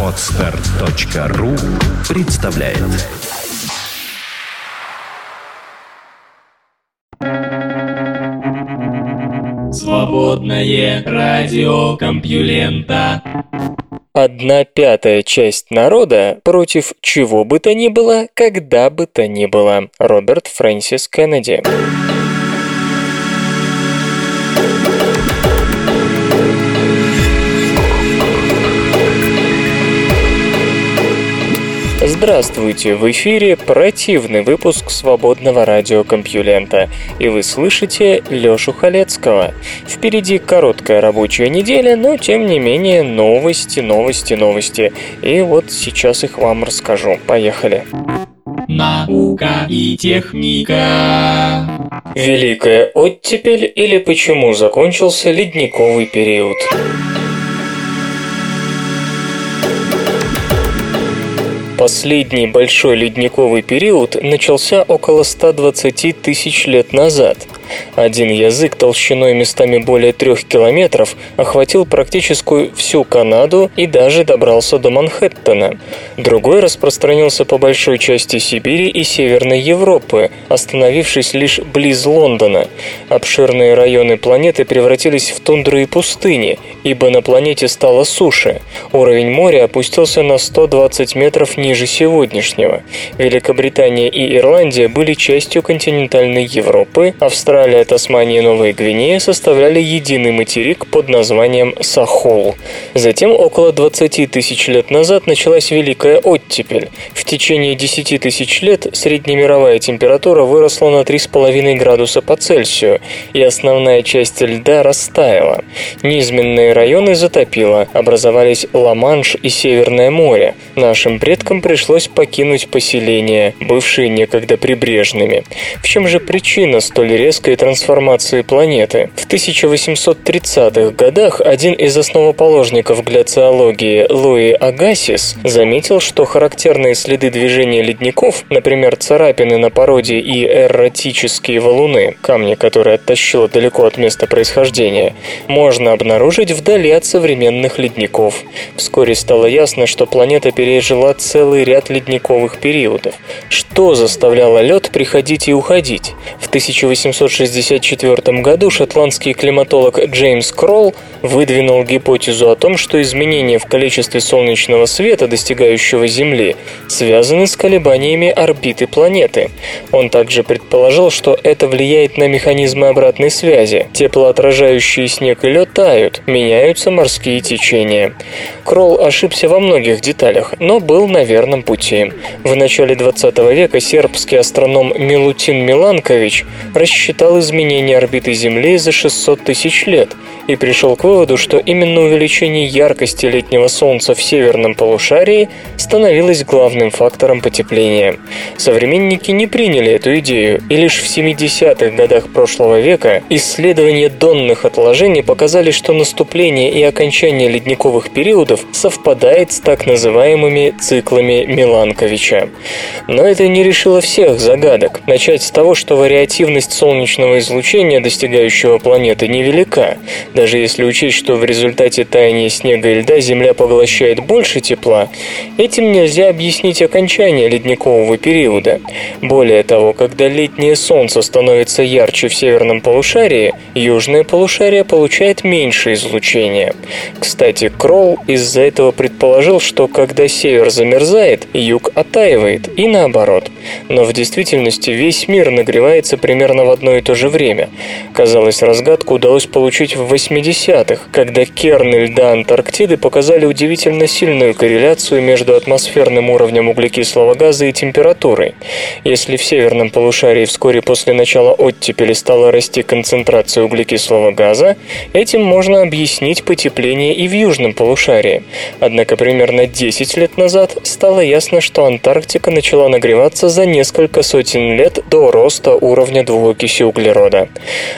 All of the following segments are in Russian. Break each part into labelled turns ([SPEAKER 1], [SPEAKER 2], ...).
[SPEAKER 1] Отстар.ру представляет
[SPEAKER 2] Свободное радио Компьюлента
[SPEAKER 3] Одна пятая часть народа против чего бы то ни было, когда бы то ни было. Роберт Фрэнсис Кеннеди. Здравствуйте, в эфире противный выпуск свободного радиокомпьюлента, и вы слышите Лёшу Халецкого. Впереди короткая рабочая неделя, но тем не менее новости, новости, новости. И вот сейчас их вам расскажу. Поехали.
[SPEAKER 2] Наука и техника.
[SPEAKER 3] Великая оттепель или почему закончился ледниковый период? Последний большой ледниковый период начался около 120 тысяч лет назад – один язык толщиной местами более трех километров охватил практически всю Канаду и даже добрался до Манхэттена. Другой распространился по большой части Сибири и Северной Европы, остановившись лишь близ Лондона. Обширные районы планеты превратились в тундры и пустыни, ибо на планете стало суше. Уровень моря опустился на 120 метров ниже сегодняшнего. Великобритания и Ирландия были частью континентальной Европы, Австралия Австралия, Тасмания и Новая Гвинея составляли единый материк под названием Сахол. Затем, около 20 тысяч лет назад, началась Великая Оттепель. В течение 10 тысяч лет среднемировая температура выросла на 3,5 градуса по Цельсию, и основная часть льда растаяла. Низменные районы затопило, образовались Ла-Манш и Северное море. Нашим предкам пришлось покинуть поселения, бывшие некогда прибрежными. В чем же причина столь резкой истории трансформации планеты. В 1830-х годах один из основоположников гляциологии Луи Агасис заметил, что характерные следы движения ледников, например, царапины на породе и эротические валуны, камни, которые оттащило далеко от места происхождения, можно обнаружить вдали от современных ледников. Вскоре стало ясно, что планета пережила целый ряд ледниковых периодов. Что заставляло лед приходить и уходить? В 1860 1964 году шотландский климатолог Джеймс Кролл выдвинул гипотезу о том, что изменения в количестве солнечного света, достигающего Земли, связаны с колебаниями орбиты планеты. Он также предположил, что это влияет на механизмы обратной связи. Теплоотражающие снег и лед тают, меняются морские течения. Кролл ошибся во многих деталях, но был на верном пути. В начале 20 века сербский астроном Милутин Миланкович рассчитал изменение орбиты Земли за 600 тысяч лет и пришел к выводу, что именно увеличение яркости летнего Солнца в северном полушарии становилось главным фактором потепления. Современники не приняли эту идею, и лишь в 70-х годах прошлого века исследования донных отложений показали, что наступление и окончание ледниковых периодов совпадает с так называемыми циклами Миланковича. Но это не решило всех загадок. Начать с того, что вариативность солнечного излучения, достигающего планеты, невелика. Даже если учесть, что в результате таяния снега и льда Земля поглощает больше тепла, этим нельзя объяснить окончание ледникового периода. Более того, когда летнее солнце становится ярче в северном полушарии, южное полушарие получает меньше излучения. Кстати, Кролл из-за этого предположил, что когда север замерзает, юг оттаивает, и наоборот. Но в действительности весь мир нагревается примерно в одно и то же время. Казалось, разгадку удалось получить в 80-х, когда керны льда Антарктиды показали удивительно сильную корреляцию между атмосферным уровнем углекислого газа и температурой. Если в северном полушарии вскоре после начала оттепели стала расти концентрация углекислого газа, этим можно объяснить потепление и в южном полушарии. Однако примерно 10 лет назад стало ясно, что Антарктика начала нагреваться за несколько сотен лет до роста уровня двуокиси углерода.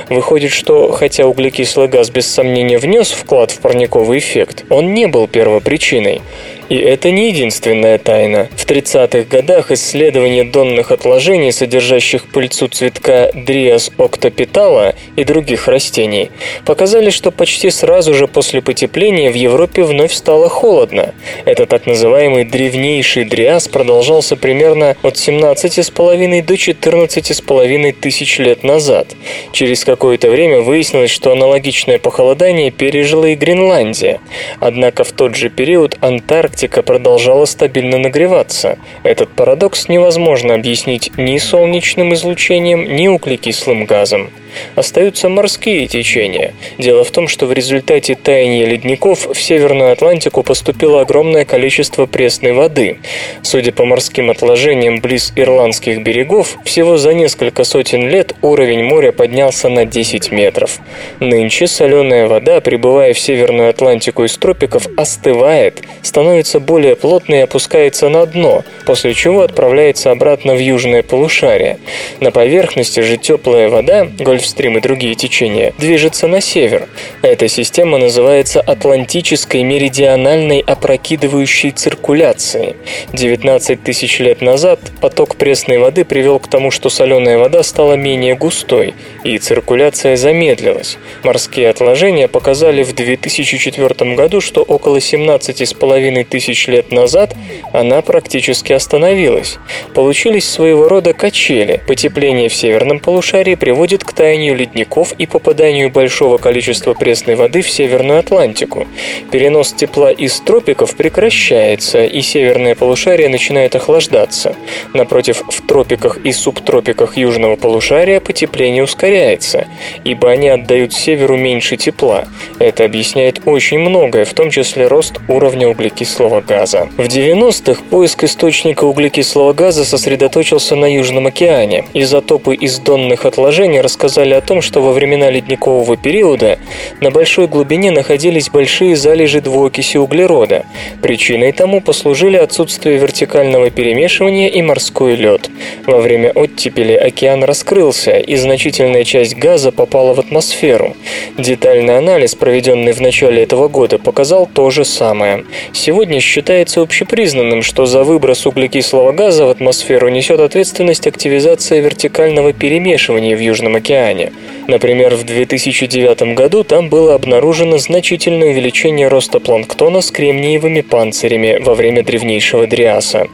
[SPEAKER 3] Выходит, что хотя углекислый газ без сомнения внес вклад в парниковый эффект, он не был первопричиной. И это не единственная тайна. В 30-х годах исследования донных отложений, содержащих пыльцу цветка Дриас октопитала и других растений, показали, что почти сразу же после потепления в Европе вновь стало холодно. Это так называемый древнейший Дриас продолжался примерно от 17,5 до 14,5 тысяч лет назад. Через какое-то время выяснилось, что аналогичное похолодание пережила и Гренландия. Однако в тот же период Антарктика продолжала стабильно нагреваться. Этот парадокс невозможно объяснить ни солнечным излучением, ни углекислым газом остаются морские течения. Дело в том, что в результате таяния ледников в Северную Атлантику поступило огромное количество пресной воды. Судя по морским отложениям близ ирландских берегов, всего за несколько сотен лет уровень моря поднялся на 10 метров. Нынче соленая вода, прибывая в Северную Атлантику из тропиков, остывает, становится более плотной и опускается на дно, после чего отправляется обратно в южное полушарие. На поверхности же теплая вода, Гольф Гольфстрим и другие течения, движется на север. Эта система называется Атлантической меридиональной опрокидывающей циркуляцией. 19 тысяч лет назад поток пресной воды привел к тому, что соленая вода стала менее густой, и циркуляция замедлилась. Морские отложения показали в 2004 году, что около 17,5 тысяч лет назад она практически остановилась. Получились своего рода качели. Потепление в северном полушарии приводит к таянию ледников и попаданию большого количества пресной воды в Северную Атлантику. Перенос тепла из тропиков прекращается, и северное полушарие начинает охлаждаться. Напротив, в тропиках и субтропиках южного полушария потепление ускоряется, ибо они отдают северу меньше тепла. Это объясняет очень многое, в том числе рост уровня углекислого газа. В 90-х поиск источника углекислого газа сосредоточился на Южном океане. Изотопы из донных отложений рассказали рассказали о том, что во времена ледникового периода на большой глубине находились большие залежи двуокиси углерода. Причиной тому послужили отсутствие вертикального перемешивания и морской лед. Во время оттепели океан раскрылся, и значительная часть газа попала в атмосферу. Детальный анализ, проведенный в начале этого года, показал то же самое. Сегодня считается общепризнанным, что за выброс углекислого газа в атмосферу несет ответственность активизация вертикального перемешивания в Южном океане океане. Например, в 2009 году там было обнаружено значительное увеличение роста планктона с кремниевыми панцирями во время древнейшего Дриаса.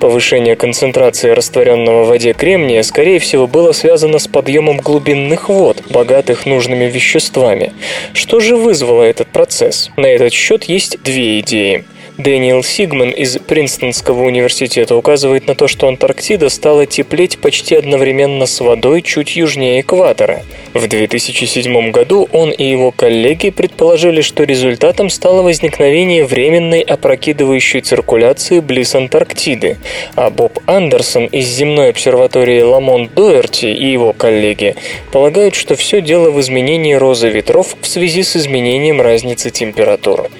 [SPEAKER 3] Повышение концентрации растворенного в воде кремния, скорее всего, было связано с подъемом глубинных вод, богатых нужными веществами. Что же вызвало этот процесс? На этот счет есть две идеи. Дэниел Сигман из Принстонского университета указывает на то, что Антарктида стала теплеть почти одновременно с водой чуть южнее экватора. В 2007 году он и его коллеги предположили, что результатом стало возникновение временной опрокидывающей циркуляции близ Антарктиды, а Боб Андерсон из земной обсерватории Ламонт Дуэрти и его коллеги полагают, что все дело в изменении розы ветров в связи с изменением разницы температур.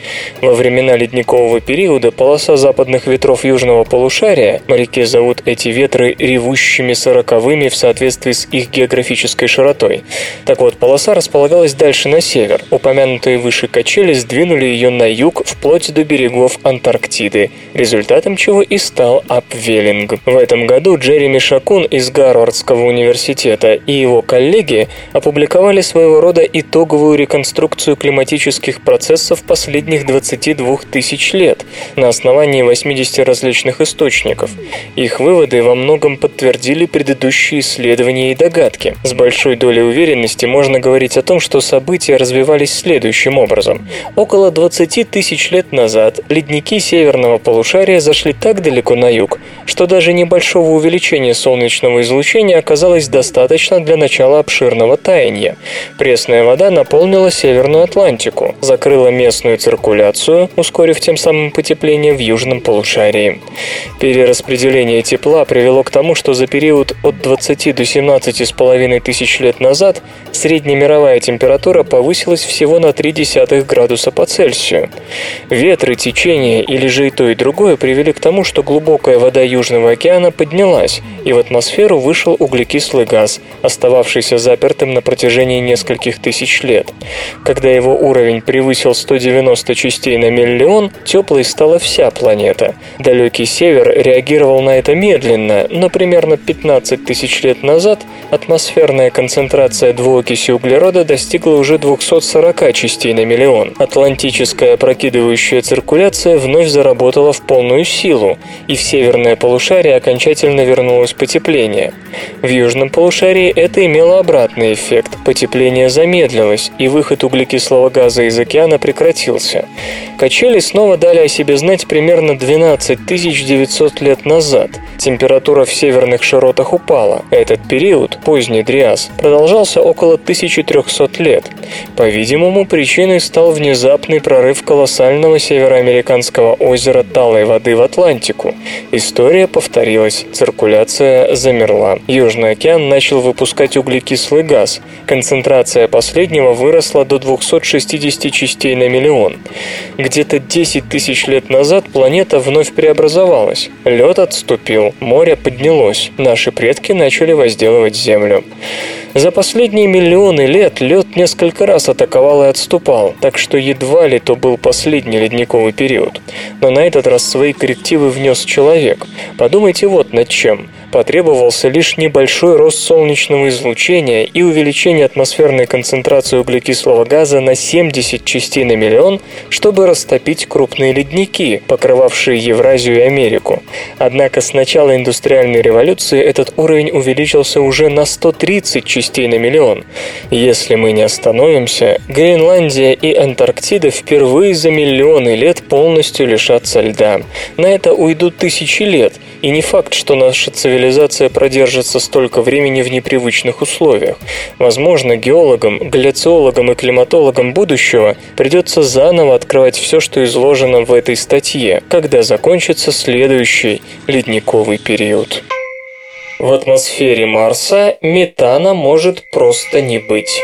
[SPEAKER 3] Во времена ледникового периода полоса западных ветров южного полушария, моряки зовут эти ветры ревущими сороковыми в соответствии с их географической широтой. Так вот, полоса располагалась дальше на север. Упомянутые выше качели сдвинули ее на юг вплоть до берегов Антарктиды, результатом чего и стал апвеллинг. В этом году Джереми Шакун из Гарвардского университета и его коллеги опубликовали своего рода итоговую реконструкцию климатических процессов последних 22 тысяч лет, лет на основании 80 различных источников. Их выводы во многом подтвердили предыдущие исследования и догадки. С большой долей уверенности можно говорить о том, что события развивались следующим образом. Около 20 тысяч лет назад ледники северного полушария зашли так далеко на юг, что даже небольшого увеличения солнечного излучения оказалось достаточно для начала обширного таяния. Пресная вода наполнила Северную Атлантику, закрыла местную циркуляцию, ускорив тем самым фоном потепления в южном полушарии. Перераспределение тепла привело к тому, что за период от 20 до 17,5 тысяч лет назад средняя мировая температура повысилась всего на 0,3 градуса по Цельсию. Ветры, течения или же и то и другое привели к тому, что глубокая вода Южного океана поднялась, и в атмосферу вышел углекислый газ, остававшийся запертым на протяжении нескольких тысяч лет. Когда его уровень превысил 190 частей на миллион, теплой стала вся планета. Далекий север реагировал на это медленно, но примерно 15 тысяч лет назад атмосферная концентрация двуокиси углерода достигла уже 240 частей на миллион. Атлантическая опрокидывающая циркуляция вновь заработала в полную силу, и в северное полушарие окончательно вернулось потепление. В южном полушарии это имело обратный эффект. Потепление замедлилось, и выход углекислого газа из океана прекратился. Качели снова дали о себе знать примерно 12 900 лет назад. Температура в северных широтах упала. Этот период, поздний Дриас, продолжался около 1300 лет. По-видимому, причиной стал внезапный прорыв колоссального североамериканского озера талой воды в Атлантику. История повторилась, циркуляция замерла. Южный океан начал выпускать углекислый газ. Концентрация последнего выросла до 260 частей на миллион. Где-то 10 тысяч лет назад планета вновь преобразовалась. Лед отступил, море поднялось. Наши предки начали возделывать Землю. За последние миллионы лет лед несколько раз атаковал и отступал, так что едва ли то был последний ледниковый период. Но на этот раз свои коррективы внес человек. Подумайте вот над чем потребовался лишь небольшой рост солнечного излучения и увеличение атмосферной концентрации углекислого газа на 70 частей на миллион, чтобы растопить крупные ледники, покрывавшие Евразию и Америку. Однако с начала индустриальной революции этот уровень увеличился уже на 130 частей на миллион. Если мы не остановимся, Гренландия и Антарктида впервые за миллионы лет полностью лишатся льда. На это уйдут тысячи лет, и не факт, что наша цивилизация цивилизация продержится столько времени в непривычных условиях. Возможно, геологам, гляциологам и климатологам будущего придется заново открывать все, что изложено в этой статье, когда закончится следующий ледниковый период. В атмосфере Марса метана может просто не быть.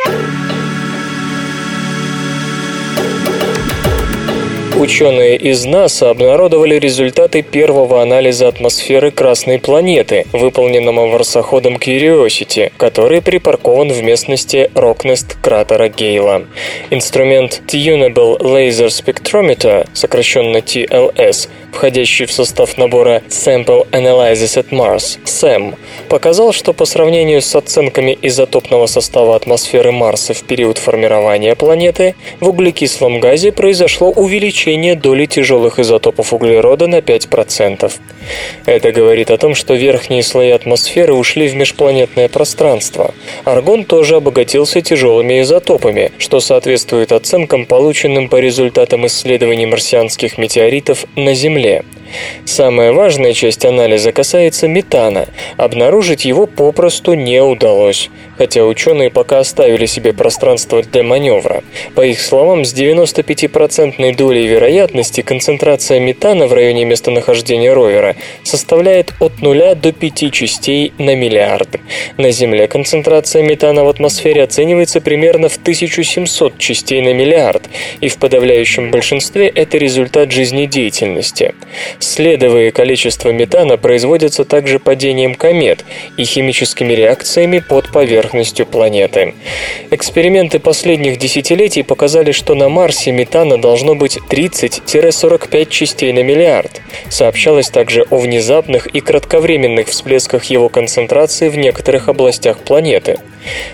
[SPEAKER 3] Ученые из НАСА обнародовали результаты первого анализа атмосферы Красной планеты, выполненного марсоходом Curiosity, который припаркован в местности Рокнест кратера Гейла. Инструмент Tunable Laser Spectrometer, сокращенно TLS, входящий в состав набора Sample Analysis at Mars, SAM, показал, что по сравнению с оценками изотопного состава атмосферы Марса в период формирования планеты, в углекислом газе произошло увеличение увеличение доли тяжелых изотопов углерода на 5%. Это говорит о том, что верхние слои атмосферы ушли в межпланетное пространство. Аргон тоже обогатился тяжелыми изотопами, что соответствует оценкам, полученным по результатам исследований марсианских метеоритов на Земле. Самая важная часть анализа касается метана. Обнаружить его попросту не удалось, хотя ученые пока оставили себе пространство для маневра. По их словам, с 95% долей вероятности концентрация метана в районе местонахождения ровера составляет от 0 до 5 частей на миллиард. На Земле концентрация метана в атмосфере оценивается примерно в 1700 частей на миллиард, и в подавляющем большинстве это результат жизнедеятельности. Следовое количество метана производится также падением комет и химическими реакциями под поверхностью планеты. Эксперименты последних десятилетий показали, что на Марсе метана должно быть 30-45 частей на миллиард. Сообщалось также о внезапных и кратковременных всплесках его концентрации в некоторых областях планеты.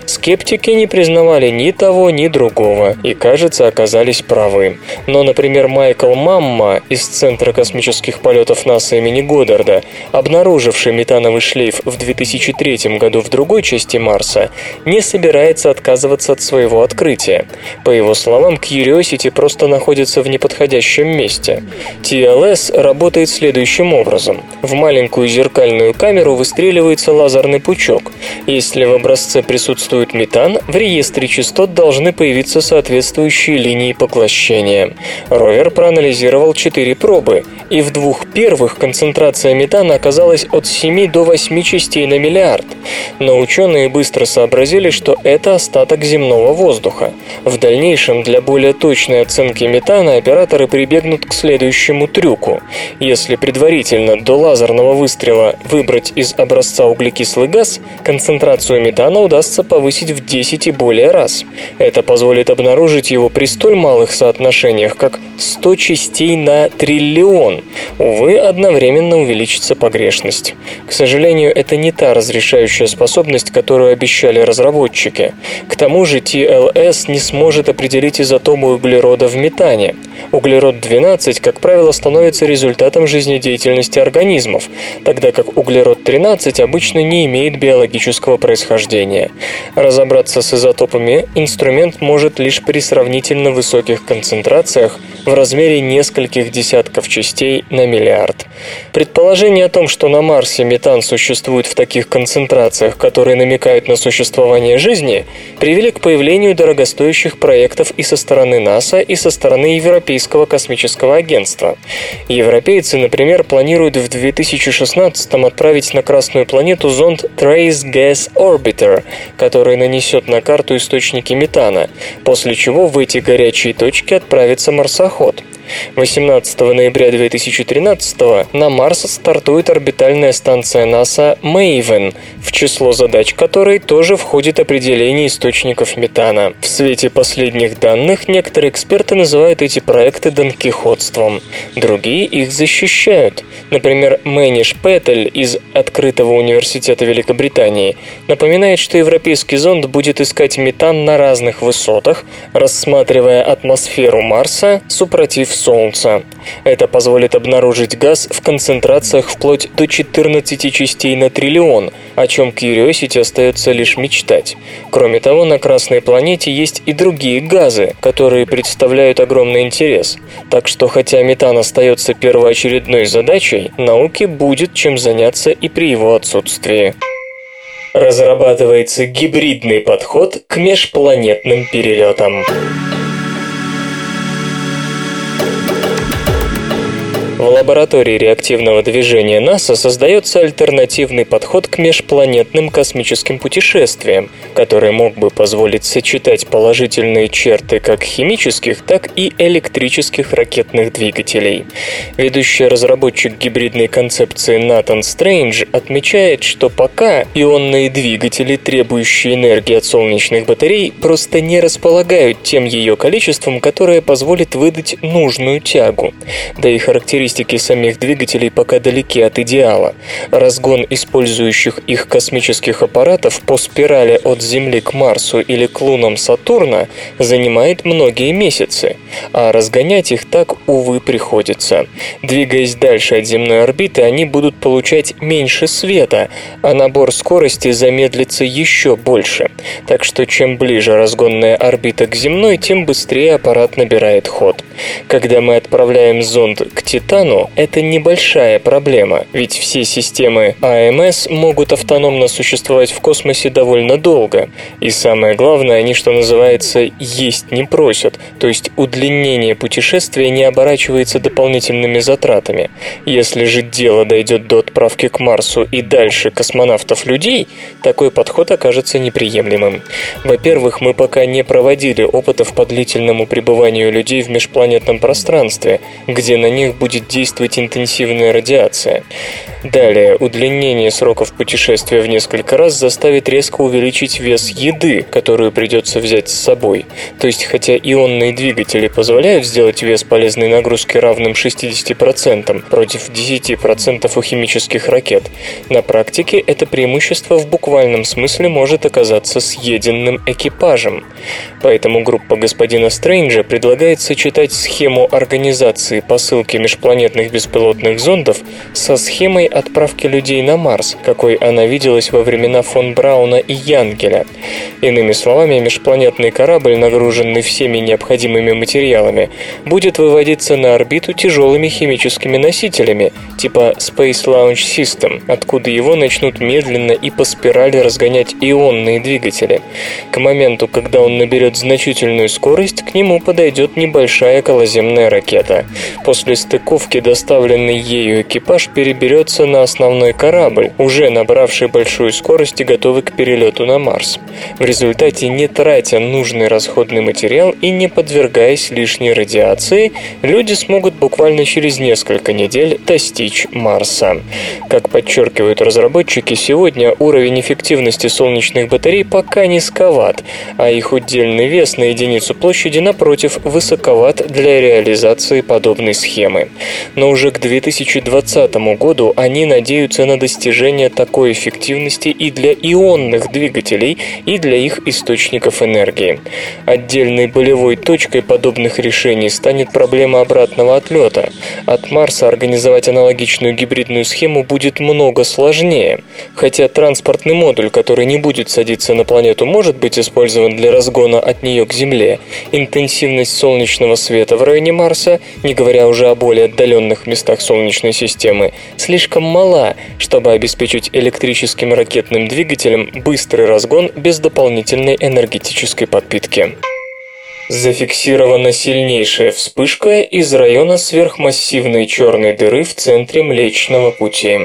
[SPEAKER 3] Скептики не признавали ни того, ни другого и, кажется, оказались правы. Но, например, Майкл Мамма из Центра космических полетов НАСА имени Годдарда, обнаруживший метановый шлейф в 2003 году в другой части Марса, не собирается отказываться от своего открытия. По его словам, Curiosity просто находится в неподходящем месте. TLS работает следующим образом. В маленькую зеркальную камеру выстреливается лазерный пучок. Если в образце присутствует метан, в реестре частот должны появиться соответствующие линии поглощения. Ровер проанализировал четыре пробы, и в двух первых концентрация метана оказалась от 7 до 8 частей на миллиард. Но ученые быстро сообразили, что это остаток земного воздуха. В дальнейшем для более точной оценки метана операторы прибегнут к следующему трюку. Если предварительно до лазерного выстрела выбрать из образца углекислый газ, концентрацию метана удастся повысить в 10 и более раз. Это позволит обнаружить его при столь малых соотношениях, как 100 частей на триллион. Увы, одновременно увеличится погрешность. К сожалению, это не та разрешающая способность, которую обещали разработчики. К тому же TLS не сможет определить изотомы углерода в метане. Углерод-12, как правило, становится результатом жизнедеятельности организмов, тогда как углерод-13 обычно не имеет биологического происхождения. Разобраться с изотопами инструмент может лишь при сравнительно высоких концентрациях в размере нескольких десятков частей на миллиард. Предположение о том, что на Марсе метан существует в таких концентрациях, которые намекают на существование жизни, привели к появлению дорогостоящих проектов и со стороны НАСА, и со стороны Европейского космического агентства. Европейцы, например, планируют в 2016 отправить на Красную планету зонд Trace Gas Orbiter, который нанесет на карту источники метана, после чего в эти горячие точки отправится марсоход. 18 ноября 2013 на Марс стартует орбитальная станция НАСА Maven, в число задач которой тоже входит определение источников метана. В свете последних данных некоторые эксперты называют эти проекты донкихотством, другие их защищают. Например, Мэниш Петтель из Открытого университета Великобритании напоминает, что европейский зонд будет искать метан на разных высотах, рассматривая атмосферу Марса, супротив Солнца. Это позволит обнаружить газ в концентрациях вплоть до 14 частей на триллион, о чем Curiosity остается лишь мечтать. Кроме того, на Красной планете есть и другие газы, которые представляют огромный интерес. Так что, хотя метан остается первоочередной задачей, науке будет чем заняться и при его отсутствии. Разрабатывается гибридный подход к межпланетным перелетам. В лаборатории реактивного движения НАСА создается альтернативный подход к межпланетным космическим путешествиям, который мог бы позволить сочетать положительные черты как химических, так и электрических ракетных двигателей. Ведущий разработчик гибридной концепции Натан Стрэндж отмечает, что пока ионные двигатели, требующие энергии от солнечных батарей, просто не располагают тем ее количеством, которое позволит выдать нужную тягу. Да и характеристики характеристики самих двигателей пока далеки от идеала. Разгон использующих их космических аппаратов по спирали от Земли к Марсу или к лунам Сатурна занимает многие месяцы, а разгонять их так, увы, приходится. Двигаясь дальше от земной орбиты, они будут получать меньше света, а набор скорости замедлится еще больше. Так что чем ближе разгонная орбита к земной, тем быстрее аппарат набирает ход. Когда мы отправляем зонд к Титану, Титану это небольшая проблема, ведь все системы АМС могут автономно существовать в космосе довольно долго. И самое главное, они, что называется, есть не просят, то есть удлинение путешествия не оборачивается дополнительными затратами. Если же дело дойдет до отправки к Марсу и дальше космонавтов-людей, такой подход окажется неприемлемым. Во-первых, мы пока не проводили опытов по длительному пребыванию людей в межпланетном пространстве, где на них будет действовать интенсивная радиация. Далее, удлинение сроков путешествия в несколько раз заставит резко увеличить вес еды, которую придется взять с собой. То есть, хотя ионные двигатели позволяют сделать вес полезной нагрузки равным 60% против 10% у химических ракет, на практике это преимущество в буквальном смысле может оказаться съеденным экипажем. Поэтому группа господина Стрэнджа предлагает сочетать схему организации посылки межпланетных межпланетных беспилотных зондов со схемой отправки людей на Марс, какой она виделась во времена фон Брауна и Янгеля. Иными словами, межпланетный корабль, нагруженный всеми необходимыми материалами, будет выводиться на орбиту тяжелыми химическими носителями, типа Space Launch System, откуда его начнут медленно и по спирали разгонять ионные двигатели. К моменту, когда он наберет значительную скорость, к нему подойдет небольшая околоземная ракета. После стыковки установки доставленный ею экипаж переберется на основной корабль, уже набравший большую скорость и готовый к перелету на Марс. В результате, не тратя нужный расходный материал и не подвергаясь лишней радиации, люди смогут буквально через несколько недель достичь Марса. Как подчеркивают разработчики, сегодня уровень эффективности солнечных батарей пока низковат, а их удельный вес на единицу площади, напротив, высоковат для реализации подобной схемы. Но уже к 2020 году они надеются на достижение такой эффективности и для ионных двигателей, и для их источников энергии. Отдельной болевой точкой подобных решений станет проблема обратного отлета. От Марса организовать аналогичную гибридную схему будет много сложнее. Хотя транспортный модуль, который не будет садиться на планету, может быть использован для разгона от нее к Земле, интенсивность солнечного света в районе Марса, не говоря уже о более отдаленных местах Солнечной системы, слишком мала, чтобы обеспечить электрическим ракетным двигателем быстрый разгон без дополнительной энергетической подпитки. Зафиксирована сильнейшая вспышка из района сверхмассивной черной дыры в центре Млечного Пути.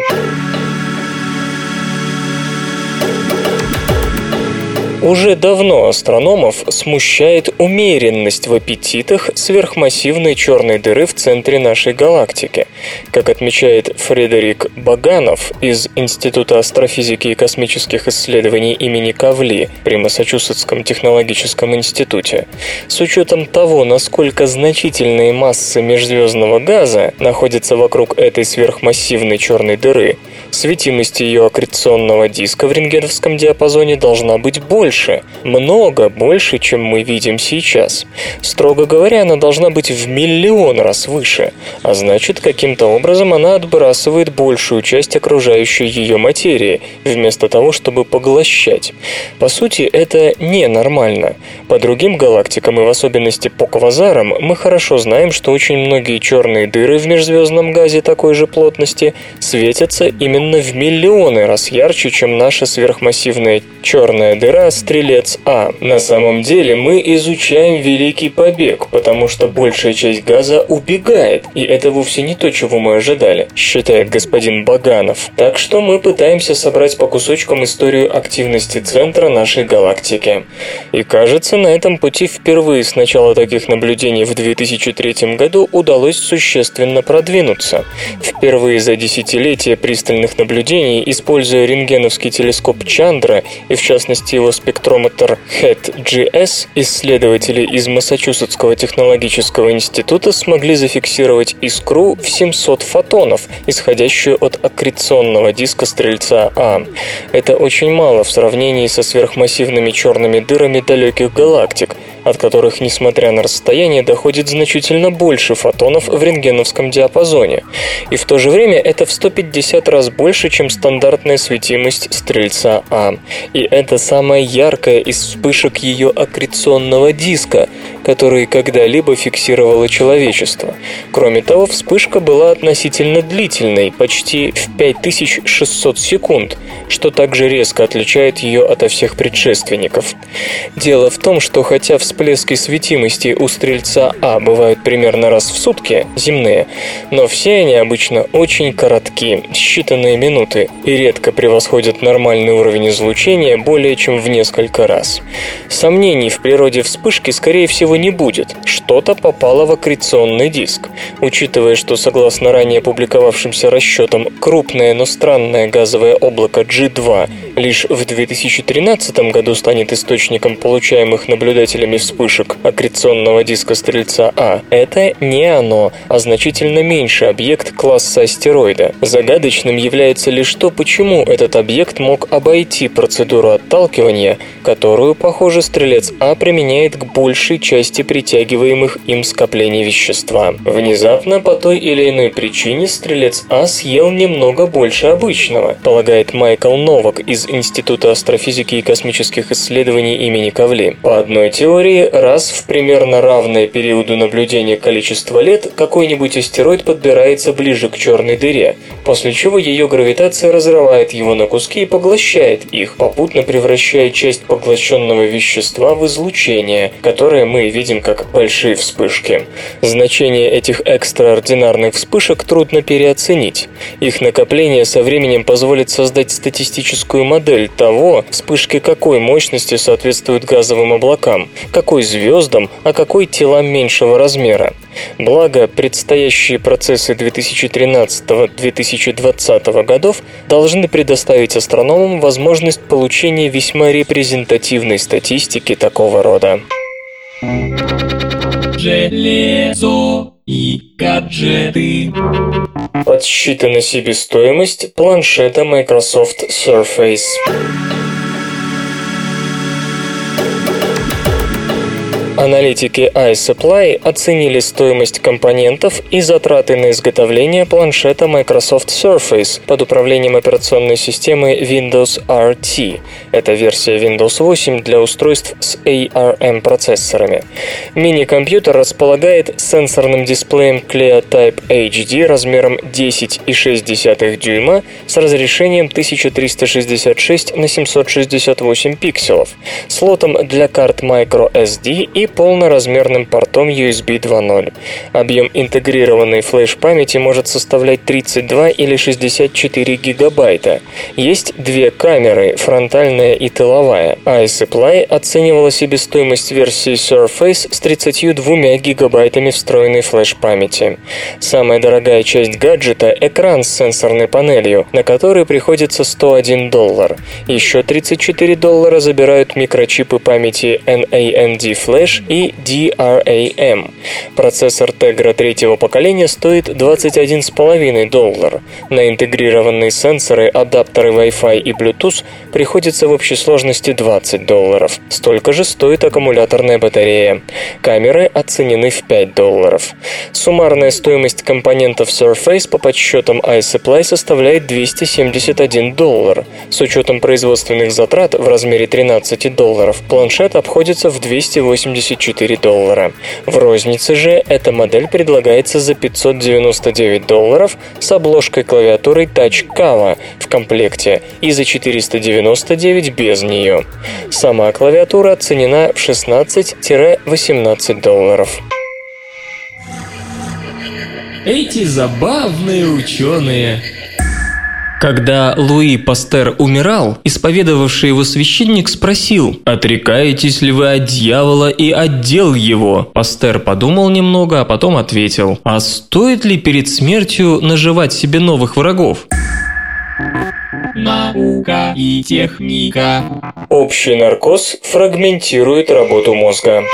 [SPEAKER 3] Уже давно астрономов смущает умеренность в аппетитах сверхмассивной черной дыры в центре нашей галактики. Как отмечает Фредерик Баганов из Института астрофизики и космических исследований имени Кавли при Массачусетском технологическом институте, с учетом того, насколько значительные массы межзвездного газа находятся вокруг этой сверхмассивной черной дыры, светимость ее аккреционного диска в рентгеновском диапазоне должна быть больше, много больше, чем мы видим сейчас. Строго говоря, она должна быть в миллион раз выше, а значит, каким-то образом она отбрасывает большую часть окружающей ее материи, вместо того, чтобы поглощать. По сути, это ненормально. По другим галактикам и в особенности по квазарам мы хорошо знаем, что очень многие черные дыры в межзвездном газе такой же плотности светятся именно именно в миллионы раз ярче, чем наша сверхмассивная черная дыра Стрелец А. На самом деле мы изучаем Великий Побег, потому что большая часть газа убегает, и это вовсе не то, чего мы ожидали, считает господин Баганов. Так что мы пытаемся собрать по кусочкам историю активности центра нашей галактики. И кажется, на этом пути впервые с начала таких наблюдений в 2003 году удалось существенно продвинуться. Впервые за десятилетия пристальных спектральных наблюдений, используя рентгеновский телескоп Чандра и в частности его спектрометр HET-GS, исследователи из Массачусетского технологического института смогли зафиксировать искру в 700 фотонов, исходящую от аккреционного диска Стрельца А. Это очень мало в сравнении со сверхмассивными черными дырами далеких галактик, от которых, несмотря на расстояние, доходит значительно больше фотонов в рентгеновском диапазоне. И в то же время это в 150 раз больше, чем стандартная светимость Стрельца А. И это самая яркая из вспышек ее аккреционного диска, который когда-либо фиксировало человечество. Кроме того, вспышка была относительно длительной, почти в 5600 секунд, что также резко отличает ее ото всех предшественников. Дело в том, что хотя всплески светимости у Стрельца А бывают примерно раз в сутки, земные, но все они обычно очень коротки, считанные минуты, и редко превосходят нормальный уровень излучения более чем в несколько раз. Сомнений в природе вспышки, скорее всего, не будет. Что-то попало в аккреционный диск. Учитывая, что согласно ранее публиковавшимся расчетам, крупное, но странное газовое облако G2 лишь в 2013 году станет источником получаемых наблюдателями вспышек аккреционного диска Стрельца А, это не оно, а значительно меньший объект класса астероида. Загадочным является лишь то, почему этот объект мог обойти процедуру отталкивания, которую, похоже, Стрелец А применяет к большей части притягиваемых им скоплений вещества. Внезапно, по той или иной причине, стрелец А съел немного больше обычного, полагает Майкл Новак из Института астрофизики и космических исследований имени Кавли. По одной теории, раз в примерно равное периоду наблюдения количество лет какой-нибудь астероид подбирается ближе к черной дыре, после чего ее гравитация разрывает его на куски и поглощает их, попутно превращая часть поглощенного вещества в излучение, которое мы видим как большие вспышки. Значение этих экстраординарных вспышек трудно переоценить. Их накопление со временем позволит создать статистическую модель того, вспышки какой мощности соответствуют газовым облакам, какой звездам, а какой телам меньшего размера. Благо, предстоящие процессы 2013-2020 годов должны предоставить астрономам возможность получения весьма репрезентативной статистики такого рода.
[SPEAKER 2] Железо и гаджеты.
[SPEAKER 3] Подсчитана себестоимость планшета Microsoft Surface. Аналитики iSupply оценили стоимость компонентов и затраты на изготовление планшета Microsoft Surface под управлением операционной системы Windows RT. Это версия Windows 8 для устройств с ARM-процессорами. Мини-компьютер располагает сенсорным дисплеем ClearType HD размером 10,6 дюйма с разрешением 1366 на 768 пикселов, слотом для карт microSD и полноразмерным портом USB 2.0. Объем интегрированной флеш-памяти может составлять 32 или 64 гигабайта. Есть две камеры, фронтальная и тыловая. iSupply оценивала себестоимость версии Surface с 32 гигабайтами встроенной флеш-памяти. Самая дорогая часть гаджета – экран с сенсорной панелью, на который приходится 101 доллар. Еще 34 доллара забирают микрочипы памяти NAND Flash и DRAM. Процессор Tegra третьего поколения стоит 21,5 доллар. На интегрированные сенсоры, адаптеры Wi-Fi и Bluetooth приходится в общей сложности 20 долларов. Столько же стоит аккумуляторная батарея. Камеры оценены в 5 долларов. Суммарная стоимость компонентов Surface по подсчетам iSupply составляет 271 доллар. С учетом производственных затрат в размере 13 долларов планшет обходится в 284 доллара. В рознице же эта модель предлагается за 599 долларов с обложкой клавиатурой Touch Kava в комплекте и за 499 без нее. Сама клавиатура оценена в 16-18 долларов.
[SPEAKER 2] Эти забавные ученые.
[SPEAKER 4] Когда Луи Пастер умирал, исповедовавший его священник спросил, «Отрекаетесь ли вы от дьявола и отдел его?» Пастер подумал немного, а потом ответил, «А стоит ли перед смертью наживать себе новых врагов?»
[SPEAKER 2] Наука и техника.
[SPEAKER 3] Общий наркоз фрагментирует работу мозга.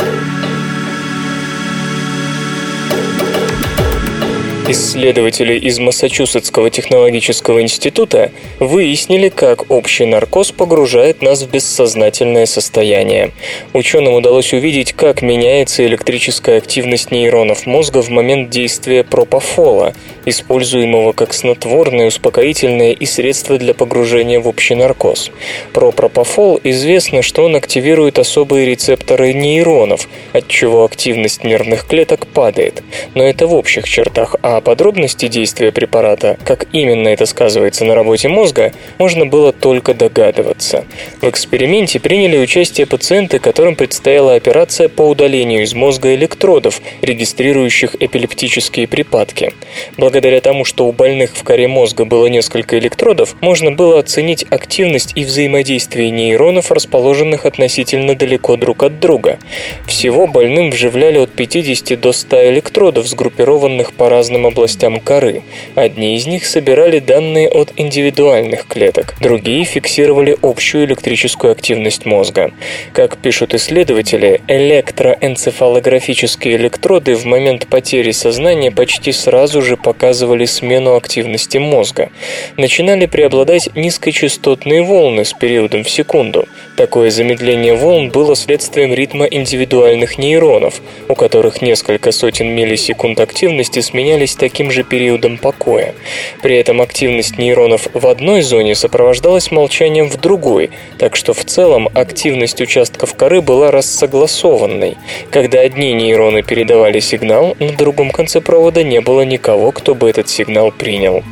[SPEAKER 3] Исследователи из Массачусетского технологического института выяснили, как общий наркоз погружает нас в бессознательное состояние. Ученым удалось увидеть, как меняется электрическая активность нейронов мозга в момент действия пропофола, используемого как снотворное, успокоительное и средство для погружения в общий наркоз. Про пропофол известно, что он активирует особые рецепторы нейронов, отчего активность нервных клеток падает. Но это в общих чертах, а подробности действия препарата, как именно это сказывается на работе мозга, можно было только догадываться. В эксперименте приняли участие пациенты, которым предстояла операция по удалению из мозга электродов, регистрирующих эпилептические припадки. Благодаря тому, что у больных в коре мозга было несколько электродов, можно было оценить активность и взаимодействие нейронов, расположенных относительно далеко друг от друга. Всего больным вживляли от 50 до 100 электродов, сгруппированных по разным областям коры. Одни из них собирали данные от индивидуальных клеток, другие фиксировали общую электрическую активность мозга. Как пишут исследователи, электроэнцефалографические электроды в момент потери сознания почти сразу же показывали смену активности мозга. Начинали преобладать низкочастотные волны с периодом в секунду. Такое замедление волн было следствием ритма индивидуальных нейронов, у которых несколько сотен миллисекунд активности сменялись таким же периодом покоя. При этом активность нейронов в одной зоне сопровождалась молчанием в другой, так что в целом активность участков коры была рассогласованной. Когда одни нейроны передавали сигнал, на другом конце провода не было никого, кто бы этот сигнал принял.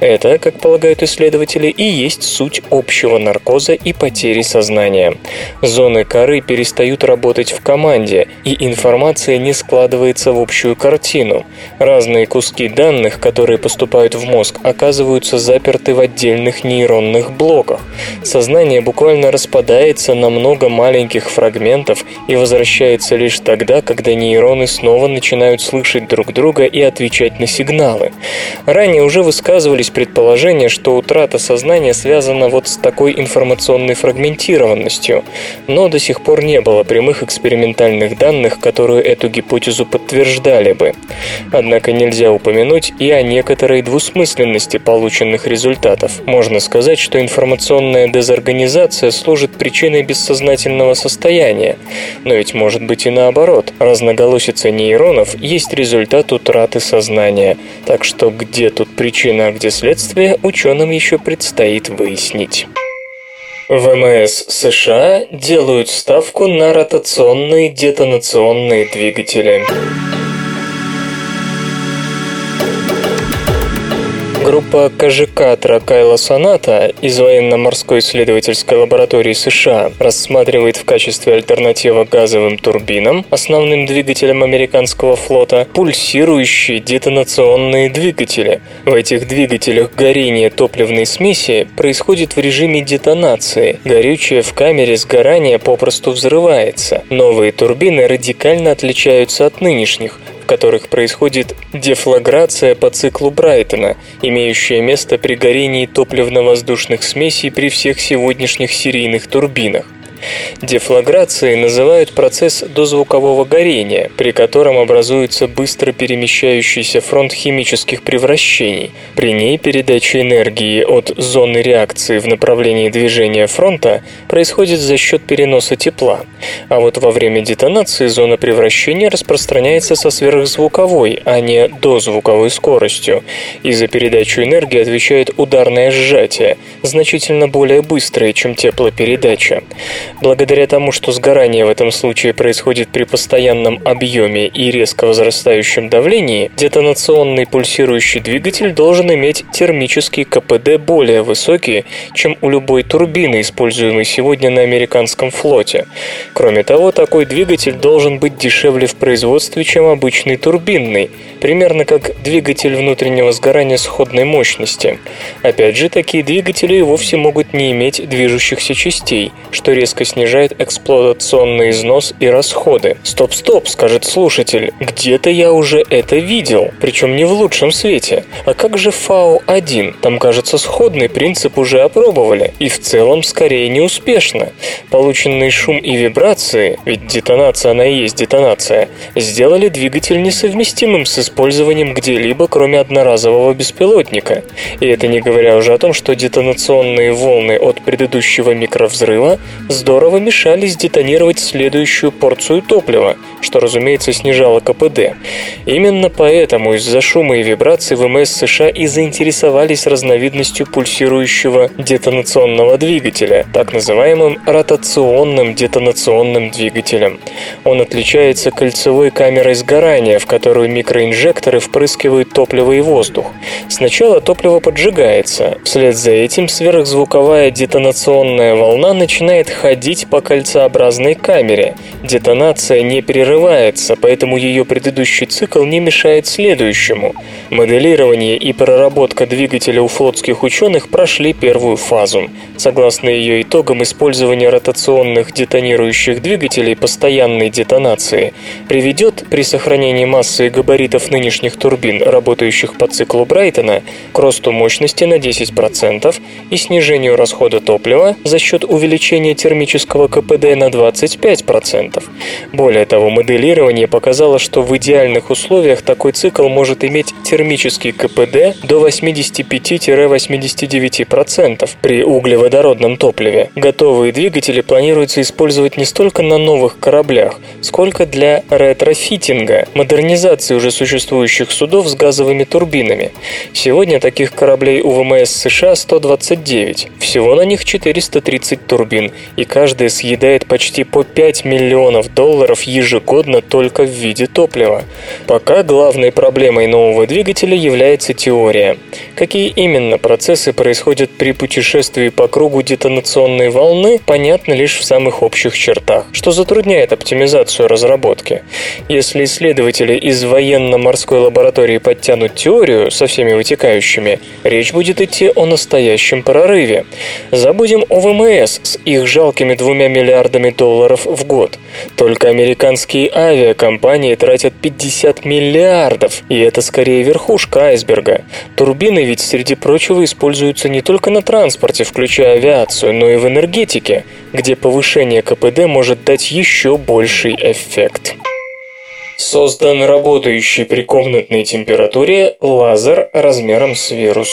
[SPEAKER 3] Это, как полагают исследователи, и есть суть общего наркоза и потери сознания. Зоны коры перестают работать в команде, и информация не складывается в общую картину. Разные куски данных, которые поступают в мозг, оказываются заперты в отдельных нейронных блоках. Сознание буквально распадается на много маленьких фрагментов и возвращается лишь тогда, когда нейроны снова начинают слышать друг друга и отвечать на сигналы. Ранее уже высказывались предположения, что утрата сознания связана вот с такой информационной фрагментированностью, но до сих пор не было прямых экспериментальных данных, которые эту гипотезу подтверждали бы. Однако нельзя упомянуть и о некоторой двусмысленности полученных результатов. Можно сказать, что информационная дезорганизация служит причиной бессознательного состояния, но ведь может быть и наоборот. Разноголосица нейронов есть результат утраты сознания, так что где тут причина, а где следствие, ученым еще предстоит выяснить. ВМС США делают ставку на ротационные детонационные двигатели. Группа КЖК Тракайла Соната из военно-морской исследовательской лаборатории США рассматривает в качестве альтернативы газовым турбинам, основным двигателям американского флота, пульсирующие детонационные двигатели. В этих двигателях горение топливной смеси происходит в режиме детонации. Горючее в камере сгорания попросту взрывается. Новые турбины радикально отличаются от нынешних, которых происходит дефлаграция по циклу Брайтона, имеющая место при горении топливно-воздушных смесей при всех сегодняшних серийных турбинах. Дефлаграцией называют процесс дозвукового горения, при котором образуется быстро перемещающийся фронт химических превращений. При ней передача энергии от зоны реакции в направлении движения фронта происходит за счет переноса тепла. А вот во время детонации зона превращения распространяется со сверхзвуковой, а не дозвуковой скоростью. И за передачу энергии отвечает ударное сжатие, значительно более быстрое, чем теплопередача. Благодаря тому, что сгорание в этом случае происходит при постоянном объеме и резко возрастающем давлении, детонационный пульсирующий двигатель должен иметь термический КПД более высокий, чем у любой турбины, используемой сегодня на американском флоте. Кроме того, такой двигатель должен быть дешевле в производстве, чем обычный турбинный, примерно как двигатель внутреннего сгорания сходной мощности. Опять же, такие двигатели вовсе могут не иметь движущихся частей, что резко резко снижает эксплуатационный износ и расходы. Стоп-стоп, скажет слушатель, где-то я уже это видел, причем не в лучшем свете. А как же FAO-1? Там, кажется, сходный принцип уже опробовали, и в целом скорее неуспешно. Полученный шум и вибрации, ведь детонация она и есть детонация, сделали двигатель несовместимым с использованием где-либо, кроме одноразового беспилотника. И это не говоря уже о том, что детонационные волны от предыдущего микровзрыва здорово здорово мешали сдетонировать следующую порцию топлива, что, разумеется, снижало КПД. Именно поэтому из-за шума и вибраций ВМС США и заинтересовались разновидностью пульсирующего детонационного двигателя, так называемым ротационным детонационным двигателем. Он отличается кольцевой камерой сгорания, в которую микроинжекторы впрыскивают топливо и воздух. Сначала топливо поджигается, вслед за этим сверхзвуковая детонационная волна начинает ходить ходить по кольцеобразной камере. Детонация не прерывается, поэтому ее предыдущий цикл не мешает следующему. Моделирование и проработка двигателя у флотских ученых прошли первую фазу. Согласно ее итогам, использование ротационных детонирующих двигателей постоянной детонации приведет при сохранении массы и габаритов нынешних турбин, работающих по циклу Брайтона, к росту мощности на 10% и снижению расхода топлива за счет увеличения термического термического КПД на 25%. Более того, моделирование показало, что в идеальных условиях такой цикл может иметь термический КПД до 85-89% при углеводородном топливе. Готовые двигатели планируется использовать не столько на новых кораблях, сколько для ретрофитинга, модернизации уже существующих судов с газовыми турбинами. Сегодня таких кораблей у ВМС США 129. Всего на них 430 турбин, и каждая съедает почти по 5 миллионов долларов ежегодно только в виде топлива. Пока главной проблемой нового двигателя является теория. Какие именно процессы происходят при путешествии по кругу детонационной волны, понятно лишь в самых общих чертах, что затрудняет оптимизацию разработки. Если исследователи из военно-морской лаборатории подтянут теорию со всеми вытекающими, речь будет идти о настоящем прорыве. Забудем о ВМС с их жалкими двумя миллиардами долларов в год. Только американские авиакомпании тратят 50 миллиардов, и это скорее верхушка айсберга. Турбины ведь, среди прочего, используются не только на транспорте, включая авиацию, но и в энергетике, где повышение КПД может дать еще больший эффект. Создан работающий при комнатной температуре лазер размером с вирус.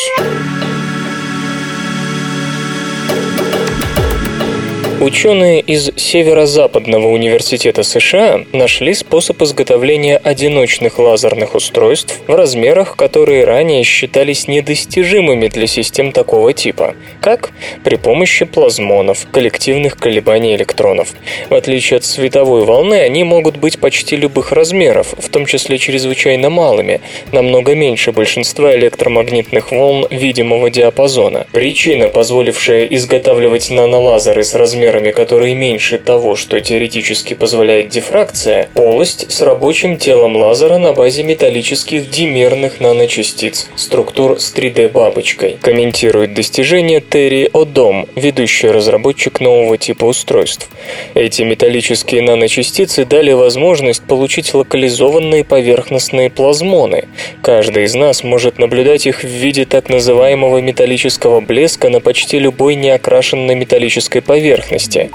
[SPEAKER 3] Ученые из Северо-Западного университета США нашли способ изготовления одиночных лазерных устройств в размерах, которые ранее считались недостижимыми для систем такого типа. Как? При помощи плазмонов, коллективных колебаний электронов. В отличие от световой волны, они могут быть почти любых размеров, в том числе чрезвычайно малыми, намного меньше большинства электромагнитных волн видимого диапазона. Причина, позволившая изготавливать нанолазеры с размером размерами, которые меньше того, что теоретически позволяет дифракция, полость с рабочим телом лазера на базе металлических димерных наночастиц, структур с 3D-бабочкой, комментирует достижение Терри Одом, ведущий разработчик нового типа устройств. Эти металлические наночастицы дали возможность получить локализованные поверхностные плазмоны. Каждый из нас может наблюдать их в виде так называемого металлического блеска на почти любой неокрашенной металлической поверхности, поверхности.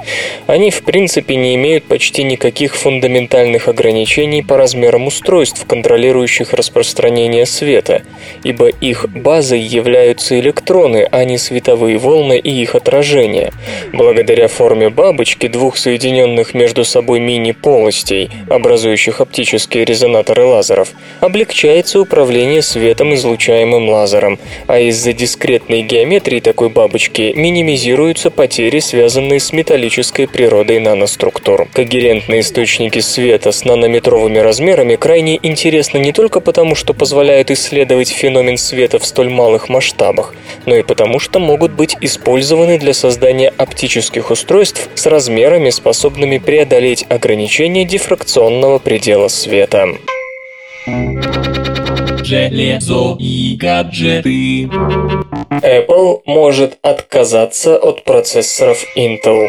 [SPEAKER 3] Они в принципе не имеют почти никаких фундаментальных ограничений по размерам устройств, контролирующих распространение света, ибо их базой являются электроны, а не световые волны и их отражения. Благодаря форме бабочки двух соединенных между собой мини-полостей, образующих оптические резонаторы лазеров, облегчается управление светом, излучаемым лазером, а из-за дискретной геометрии такой бабочки минимизируются потери, связанные с металлической природой наноструктур. Когерентные источники света с нанометровыми размерами крайне интересны не только потому, что позволяют исследовать феномен света в столь малых масштабах, но и потому, что могут быть использованы для создания оптических устройств с размерами, способными преодолеть ограничения дифракционного предела света.
[SPEAKER 2] Железо и гаджеты.
[SPEAKER 3] Apple может отказаться от процессоров Intel.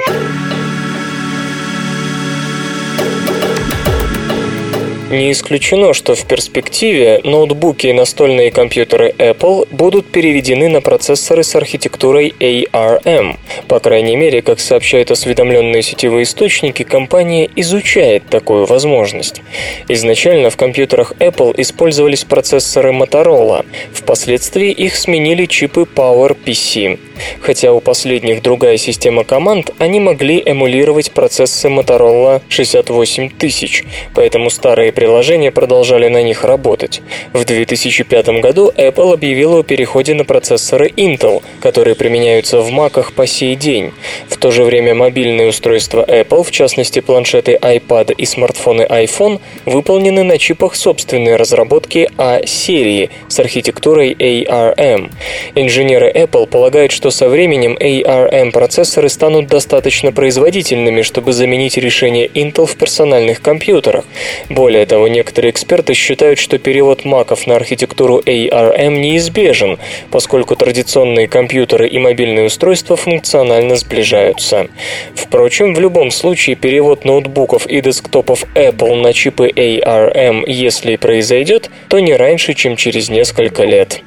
[SPEAKER 3] Не исключено, что в перспективе ноутбуки и настольные компьютеры Apple будут переведены на процессоры с архитектурой ARM. По крайней мере, как сообщают осведомленные сетевые источники, компания изучает такую возможность. Изначально в компьютерах Apple использовались процессоры Motorola. Впоследствии их сменили чипы PowerPC. Хотя у последних другая система команд, они могли эмулировать процессы Motorola 68000, поэтому старые приложения продолжали на них работать. В 2005 году Apple объявила о переходе на процессоры Intel, которые применяются в Macах по сей день. В то же время мобильные устройства Apple, в частности планшеты iPad и смартфоны iPhone, выполнены на чипах собственной разработки A-серии с архитектурой ARM. Инженеры Apple полагают, что со временем ARM-процессоры станут достаточно производительными, чтобы заменить решения Intel в персональных компьютерах. Более того, некоторые эксперты считают, что перевод маков на архитектуру ARM неизбежен, поскольку традиционные компьютеры и мобильные устройства функционально сближаются. Впрочем, в любом случае перевод ноутбуков и десктопов Apple на чипы ARM, если произойдет, то не раньше, чем через несколько лет.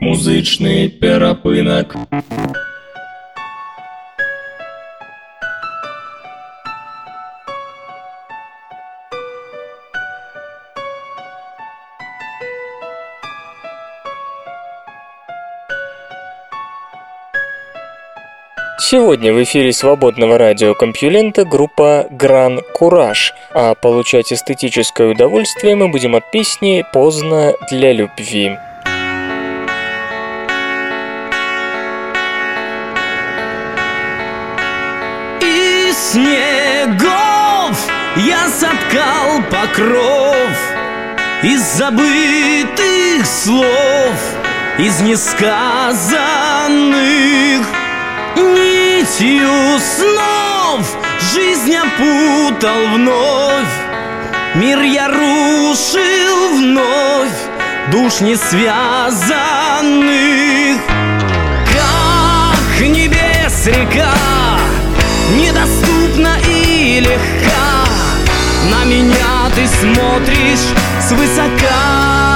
[SPEAKER 2] Музычный перапынок.
[SPEAKER 3] Сегодня в эфире свободного радиокомпьюлента группа Гран Кураж, а получать эстетическое удовольствие мы будем от песни «Поздно для любви».
[SPEAKER 5] Из снегов я соткал покров Из забытых слов Из несказанных Нитью снов Жизнь опутал вновь. Мир я рушил вновь Душ не связанных Как небес река Недоступна и легка. На меня ты смотришь свысока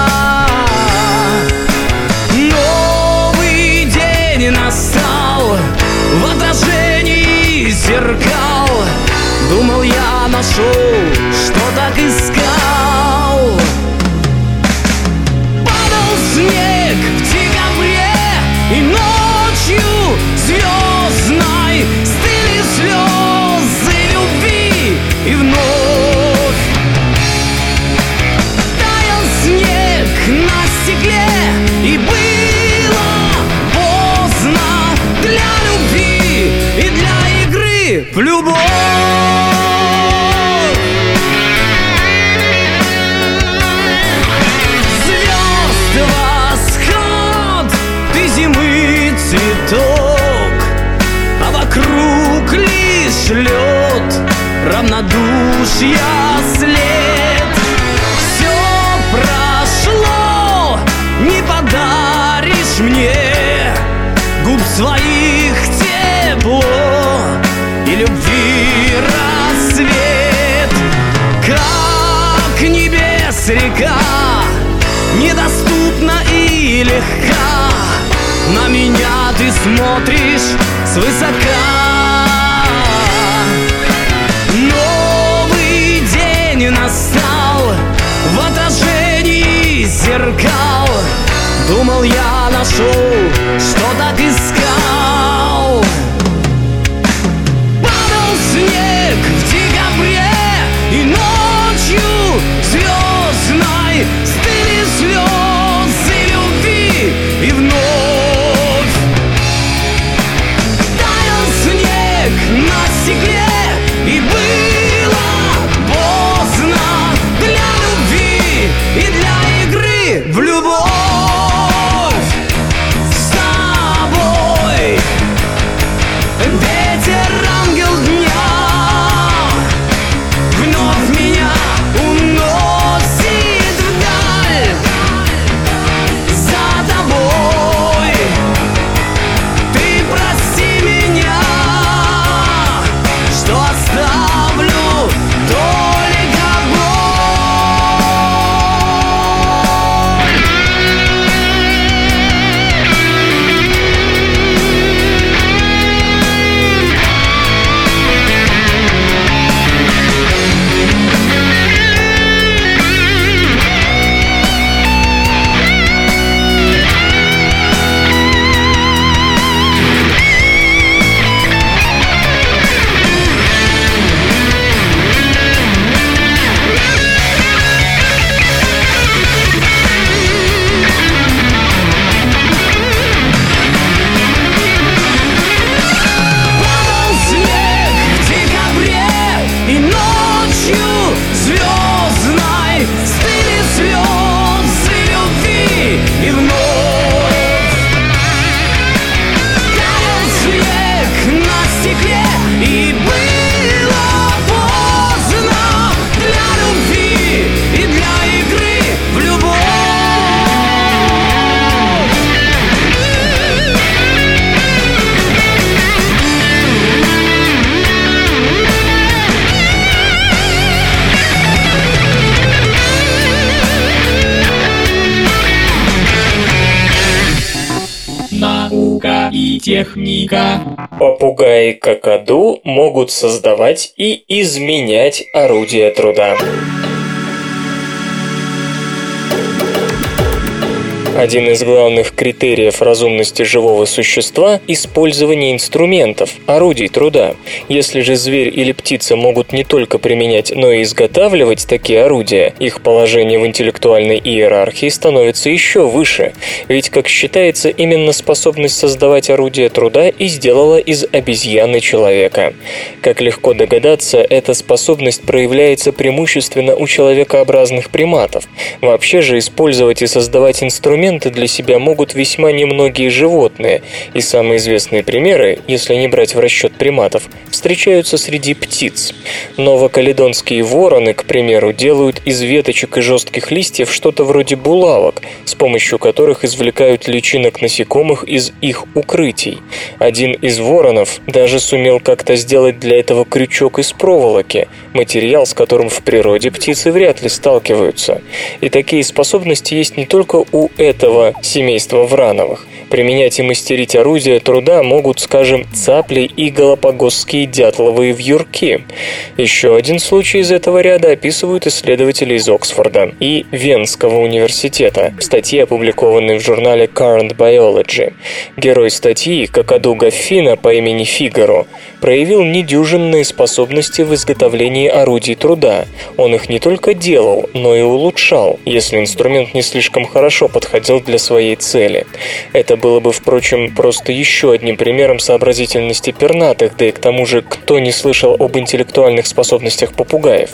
[SPEAKER 5] зеркал Думал я нашел, что так искал. Падал снег в любовь! Цветок А вокруг лишь лед, равнодушья след любви рассвет Как небес река Недоступна и легка. На меня ты смотришь свысока. Новый день настал В отражении зеркал. Думал я нашел, что так искал звездной Стыли слезы любви И вновь. Таял снег на стекле И было
[SPEAKER 3] Попугаи какаду могут создавать и изменять орудия труда. Один из главных критериев разумности живого существа – использование инструментов, орудий труда. Если же зверь или птица могут не только применять, но и изготавливать такие орудия, их положение в интеллектуальной иерархии становится еще выше. Ведь, как считается, именно способность создавать орудия труда и сделала из обезьяны человека. Как легко догадаться, эта способность проявляется преимущественно у человекообразных приматов. Вообще же использовать и создавать инструменты для себя могут весьма немногие животные, и самые известные примеры, если не брать в расчет приматов, встречаются среди птиц. Новокаледонские вороны, к примеру, делают из веточек и жестких листьев что-то вроде булавок, с помощью которых извлекают личинок насекомых из их укрытий. Один из воронов даже сумел как-то сделать для этого крючок из проволоки, материал, с которым в природе птицы вряд ли сталкиваются. И такие способности есть не только у этого семейства Врановых. Применять и мастерить орудия труда могут, скажем, цапли и галапагосские дятловые вьюрки. Еще один случай из этого ряда описывают исследователи из Оксфорда и Венского университета в статье, опубликованной в журнале Current Biology. Герой статьи, Какаду Гаффина по имени Фигаро, проявил недюжинные способности в изготовлении орудий труда. Он их не только делал, но и улучшал, если инструмент не слишком хорошо подходил для своей цели. Это было бы, впрочем, просто еще одним примером сообразительности пернатых, да и к тому же, кто не слышал об интеллектуальных способностях попугаев.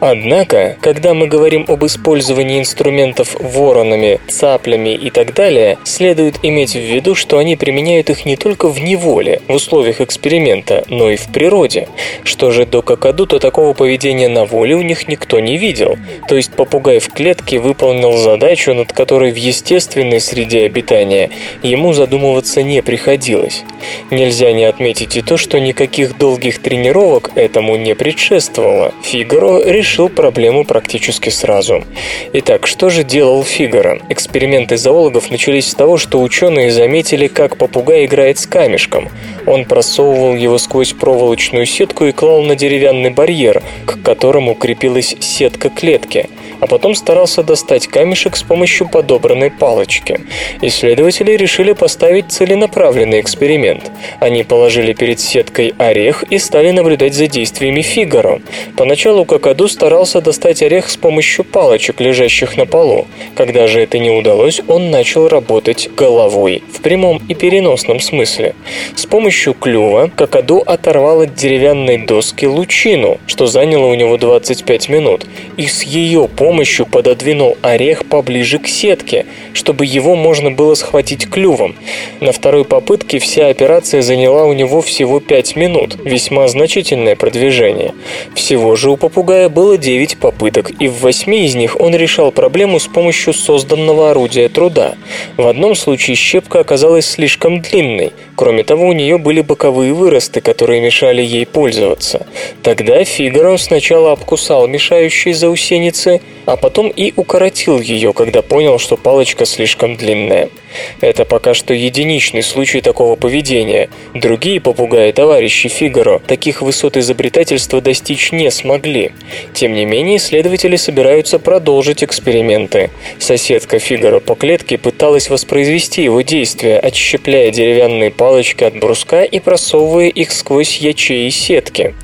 [SPEAKER 3] Однако, когда мы говорим об использовании инструментов воронами, цаплями и так далее, следует иметь в виду, что они применяют их не только в неволе, в условиях эксперимента, но и в природе. Что же до какаду, то такого поведения на воле у них никто не видел. То есть попугай в клетке выполнил задачу, над которой в естественной среде обитания ему задумываться не приходилось. Нельзя не отметить и то, что никаких долгих тренировок этому не предшествовало. Фигаро решил решил проблему практически сразу. Итак, что же делал Фигаро? Эксперименты зоологов начались с того, что ученые заметили, как попугай играет с камешком. Он просовывал его сквозь проволочную сетку и клал на деревянный барьер, к которому крепилась сетка клетки – а потом старался достать камешек с помощью подобранной палочки. Исследователи решили поставить целенаправленный эксперимент. Они положили перед сеткой орех и стали наблюдать за действиями Фигаро. Поначалу Какаду старался достать орех с помощью палочек, лежащих на полу. Когда же это не удалось, он начал работать головой, в прямом и переносном смысле. С помощью клюва Какаду оторвал от деревянной доски лучину, что заняло у него 25 минут, и с ее помощью помощью пододвинул орех поближе к сетке, чтобы его можно было схватить клювом. На второй попытке вся операция заняла у него всего 5 минут, весьма значительное продвижение. Всего же у попугая было 9 попыток, и в 8 из них он решал проблему с помощью созданного орудия труда. В одном случае щепка оказалась слишком длинной, кроме того у нее были боковые выросты, которые мешали ей пользоваться. Тогда Фигаро сначала обкусал мешающие заусеницы, а потом и укоротил ее, когда понял, что палочка слишком длинная. Это пока что единичный случай такого поведения. Другие попугаи товарищи Фигаро таких высот изобретательства достичь не смогли. Тем не менее, исследователи собираются продолжить эксперименты. Соседка Фигаро по клетке пыталась воспроизвести его действия, отщепляя деревянные палочки от бруска и просовывая их сквозь ячеи сетки.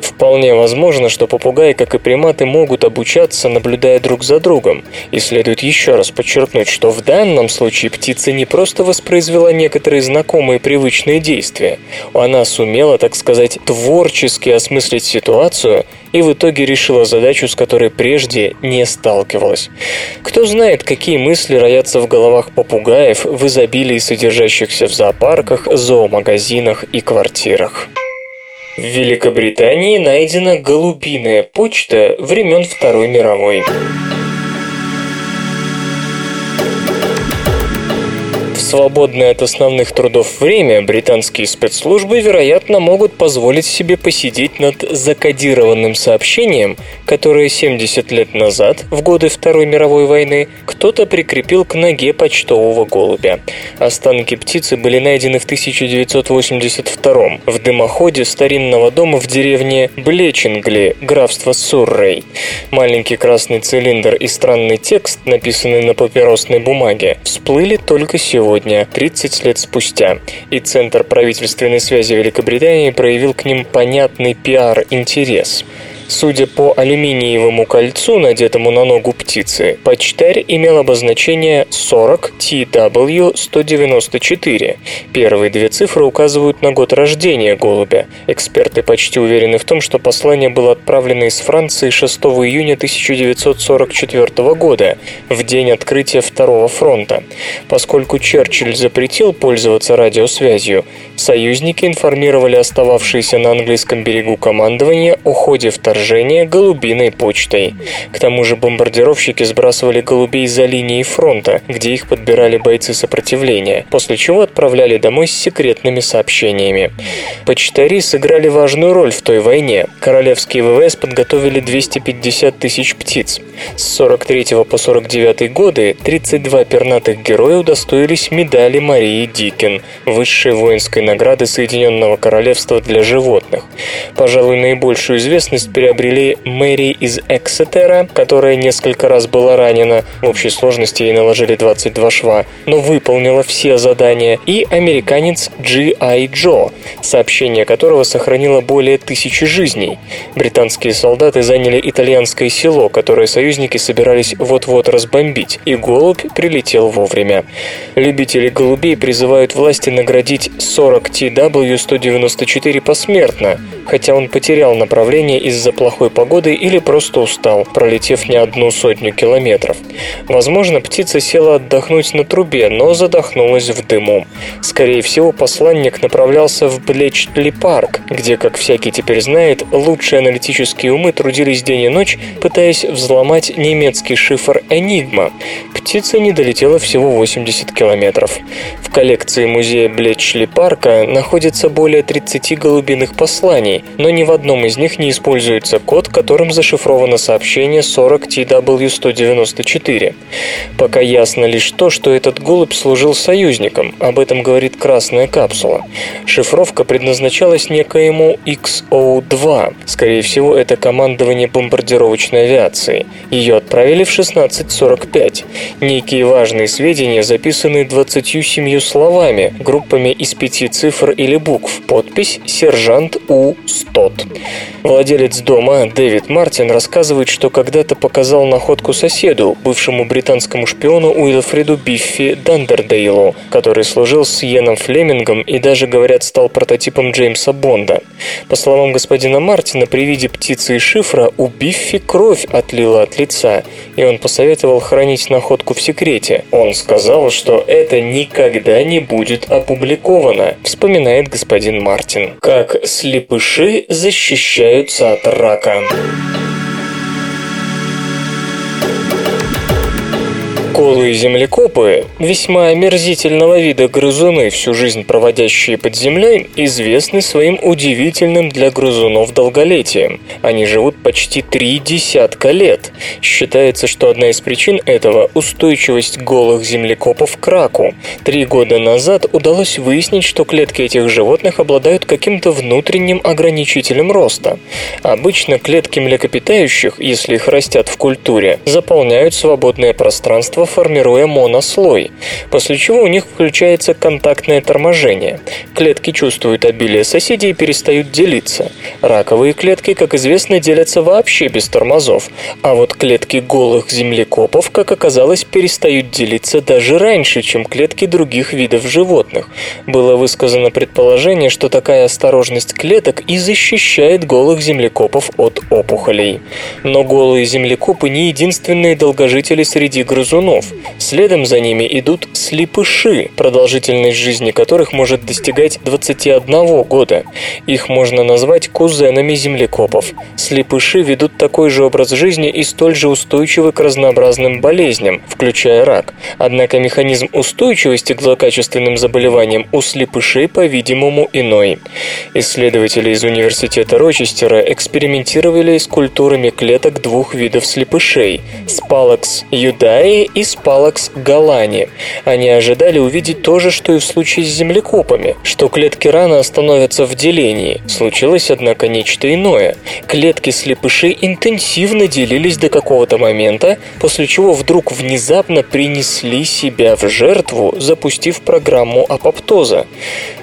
[SPEAKER 3] Вполне возможно, что попугаи, как и приматы, могут обучаться, наблюдая друг за другом. И следует еще раз подчеркнуть, что в данном случае птица не просто воспроизвела некоторые знакомые привычные действия. Она сумела, так сказать, творчески осмыслить ситуацию и в итоге решила задачу, с которой прежде не сталкивалась. Кто знает, какие мысли роятся в головах попугаев в изобилии содержащихся в зоопарках, зоомагазинах и квартирах. В Великобритании найдена голубиная почта времен Второй мировой. Свободное от основных трудов время британские спецслужбы, вероятно, могут позволить себе посидеть над закодированным сообщением, которое 70 лет назад, в годы Второй мировой войны, кто-то прикрепил к ноге почтового голубя. Останки птицы были найдены в 1982 в дымоходе старинного дома в деревне Блечингли, графство Суррей. Маленький красный цилиндр и странный текст, написанный на папиросной бумаге, всплыли только сегодня, 30 лет спустя, и Центр правительственной связи Великобритании проявил к ним понятный пиар-интерес. Судя по алюминиевому кольцу, надетому на ногу птицы, почтарь имел обозначение 40 TW194. Первые две цифры указывают на год рождения голубя. Эксперты почти уверены в том, что послание было отправлено из Франции 6 июня 1944 года, в день открытия Второго фронта. Поскольку Черчилль запретил пользоваться радиосвязью, союзники информировали остававшиеся на английском берегу командование о ходе вторжения вторжения голубиной почтой. К тому же бомбардировщики сбрасывали голубей за линией фронта, где их подбирали бойцы сопротивления, после чего отправляли домой с секретными сообщениями. Почтари сыграли важную роль в той войне. Королевские ВВС подготовили 250 тысяч птиц. С 43 по 49 годы 32 пернатых героя удостоились медали Марии Дикин, высшей воинской награды Соединенного Королевства для животных. Пожалуй, наибольшую известность перед приобрели Мэри из Эксетера, которая несколько раз была ранена, в общей сложности ей наложили 22 шва, но выполнила все задания, и американец G.I. Джо, сообщение которого сохранило более тысячи жизней. Британские солдаты заняли итальянское село, которое союзники собирались вот-вот разбомбить, и голубь прилетел вовремя. Любители голубей призывают власти наградить 40 TW-194 посмертно, хотя он потерял направление из-за плохой погоды или просто устал, пролетев не одну сотню километров. Возможно, птица села отдохнуть на трубе, но задохнулась в дыму. Скорее всего, посланник направлялся в Блечтли парк, где, как всякий теперь знает, лучшие аналитические умы трудились день и ночь, пытаясь взломать немецкий шифр «Энигма». Птица не долетела всего 80 километров. В коллекции музея Блечли парка находится более 30 голубиных посланий, но ни в одном из них не используется используется код, которым зашифровано сообщение 40TW194. Пока ясно лишь то, что этот голубь служил союзником, об этом говорит красная капсула. Шифровка предназначалась некоему XO-2, скорее всего, это командование бомбардировочной авиации. Ее отправили в 1645. Некие важные сведения записаны 27 словами, группами из пяти цифр или букв. Подпись «Сержант У. Стот». Владелец дома дома Дэвид Мартин рассказывает, что когда-то показал находку соседу, бывшему британскому шпиону Уилфреду Биффи Дандердейлу, который служил с Йеном Флемингом и даже, говорят, стал прототипом Джеймса Бонда. По словам господина Мартина, при виде птицы и шифра у Биффи кровь отлила от лица, и он посоветовал хранить находку в секрете. Он сказал, что это никогда не будет опубликовано, вспоминает господин Мартин. Как слепыши защищаются от Huracan. Рака. Голые землекопы, весьма омерзительного вида грызуны, всю жизнь проводящие под землей, известны своим удивительным для грызунов долголетием. Они живут почти три десятка лет. Считается, что одна из причин этого – устойчивость голых землекопов к раку. Три года назад удалось выяснить, что клетки этих животных обладают каким-то внутренним ограничителем роста. Обычно клетки млекопитающих, если их растят в культуре, заполняют свободное пространство формируя монослой, после чего у них включается контактное торможение. Клетки чувствуют обилие соседей и перестают делиться. Раковые клетки, как известно, делятся вообще без тормозов, а вот клетки голых землекопов, как оказалось, перестают делиться даже раньше, чем клетки других видов животных. Было высказано предположение, что такая осторожность клеток и защищает голых землекопов от опухолей. Но голые землекопы не единственные долгожители среди грызунов грызунов. Следом за ними идут слепыши, продолжительность жизни которых может достигать 21 года. Их можно назвать кузенами землекопов. Слепыши ведут такой же образ жизни и столь же устойчивы к разнообразным болезням, включая рак. Однако механизм устойчивости к злокачественным заболеваниям у слепышей, по-видимому, иной. Исследователи из университета Рочестера экспериментировали с культурами клеток двух видов слепышей – спалакс юдаи и спалакс галани. Они ожидали увидеть то же, что и в случае с землекопами, что клетки рано становятся в делении. Случилось, однако, нечто иное. Клетки слепышей интенсивно делились до какого-то момента, после чего вдруг внезапно принесли себя в жертву, запустив программу апоптоза.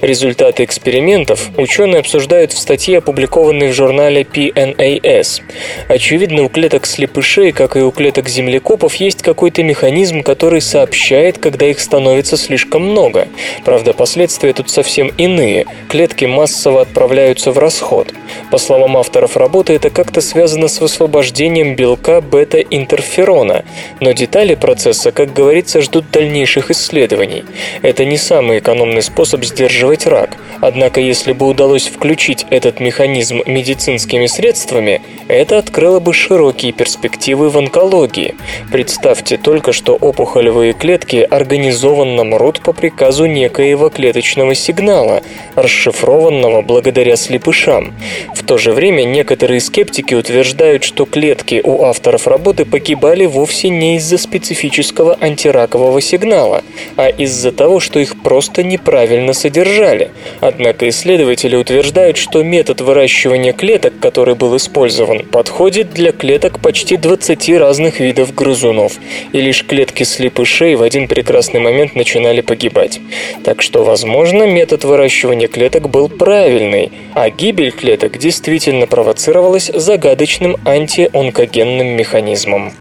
[SPEAKER 3] Результаты экспериментов ученые обсуждают в статье, опубликованной в журнале PNAS. Очевидно, у клеток слепышей, как и у клеток землекопов, есть какой-то механизм, который сообщает, когда их становится слишком много. Правда, последствия тут совсем иные. Клетки массово отправляются в расход. По словам авторов работы, это как-то связано с высвобождением белка бета-интерферона, но детали процесса, как говорится, ждут дальнейших исследований. Это не самый экономный способ сдерживать рак. Однако, если бы удалось включить этот механизм медицинскими средствами, это открыло бы широкие перспективы в онкологии. Представьте только, что опухолевые клетки организованно мрут по приказу некоего клеточного сигнала, расшифрованного благодаря слепышам. В то же время некоторые скептики утверждают, что клетки у авторов работы погибали вовсе не из-за специфического антиракового сигнала, а из-за того, что их просто неправильно содержали. Однако исследователи утверждают, что метод выращивания клеток, который был использован, подходит для клеток почти 20 разных видов грызунов, и лишь клетки слепышей в один прекрасный момент начинали погибать. Так что, возможно, метод выращивания клеток был правильный, а гибель клеток действительно провоцировалась загадочным антионкогенным механизмом.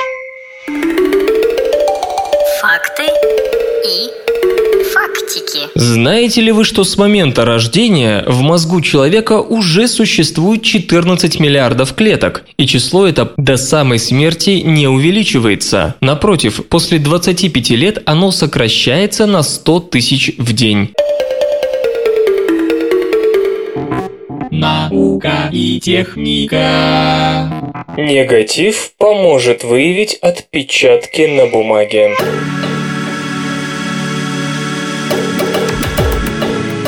[SPEAKER 4] Знаете ли вы, что с момента рождения в мозгу человека уже существует 14 миллиардов клеток, и число это до самой смерти не увеличивается. Напротив, после 25 лет оно сокращается на 100 тысяч в день.
[SPEAKER 2] Наука и техника.
[SPEAKER 3] Негатив поможет выявить отпечатки на бумаге.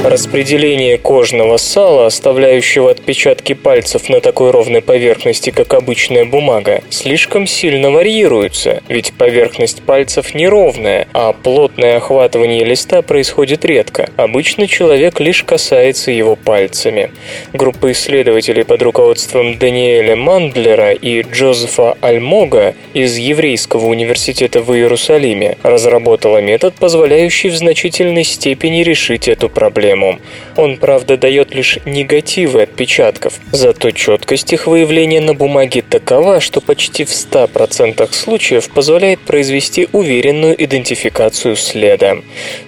[SPEAKER 3] Распределение кожного сала, оставляющего отпечатки пальцев на такой ровной поверхности, как обычная бумага, слишком сильно варьируется, ведь поверхность пальцев неровная, а плотное охватывание листа происходит редко. Обычно человек лишь касается его пальцами. Группа исследователей под руководством Даниэля Мандлера и Джозефа Альмога из Еврейского университета в Иерусалиме разработала метод, позволяющий в значительной степени решить эту проблему. Он, правда, дает лишь негативы отпечатков, зато четкость их выявления на бумаге такова, что почти в 100% случаев позволяет произвести уверенную идентификацию следа.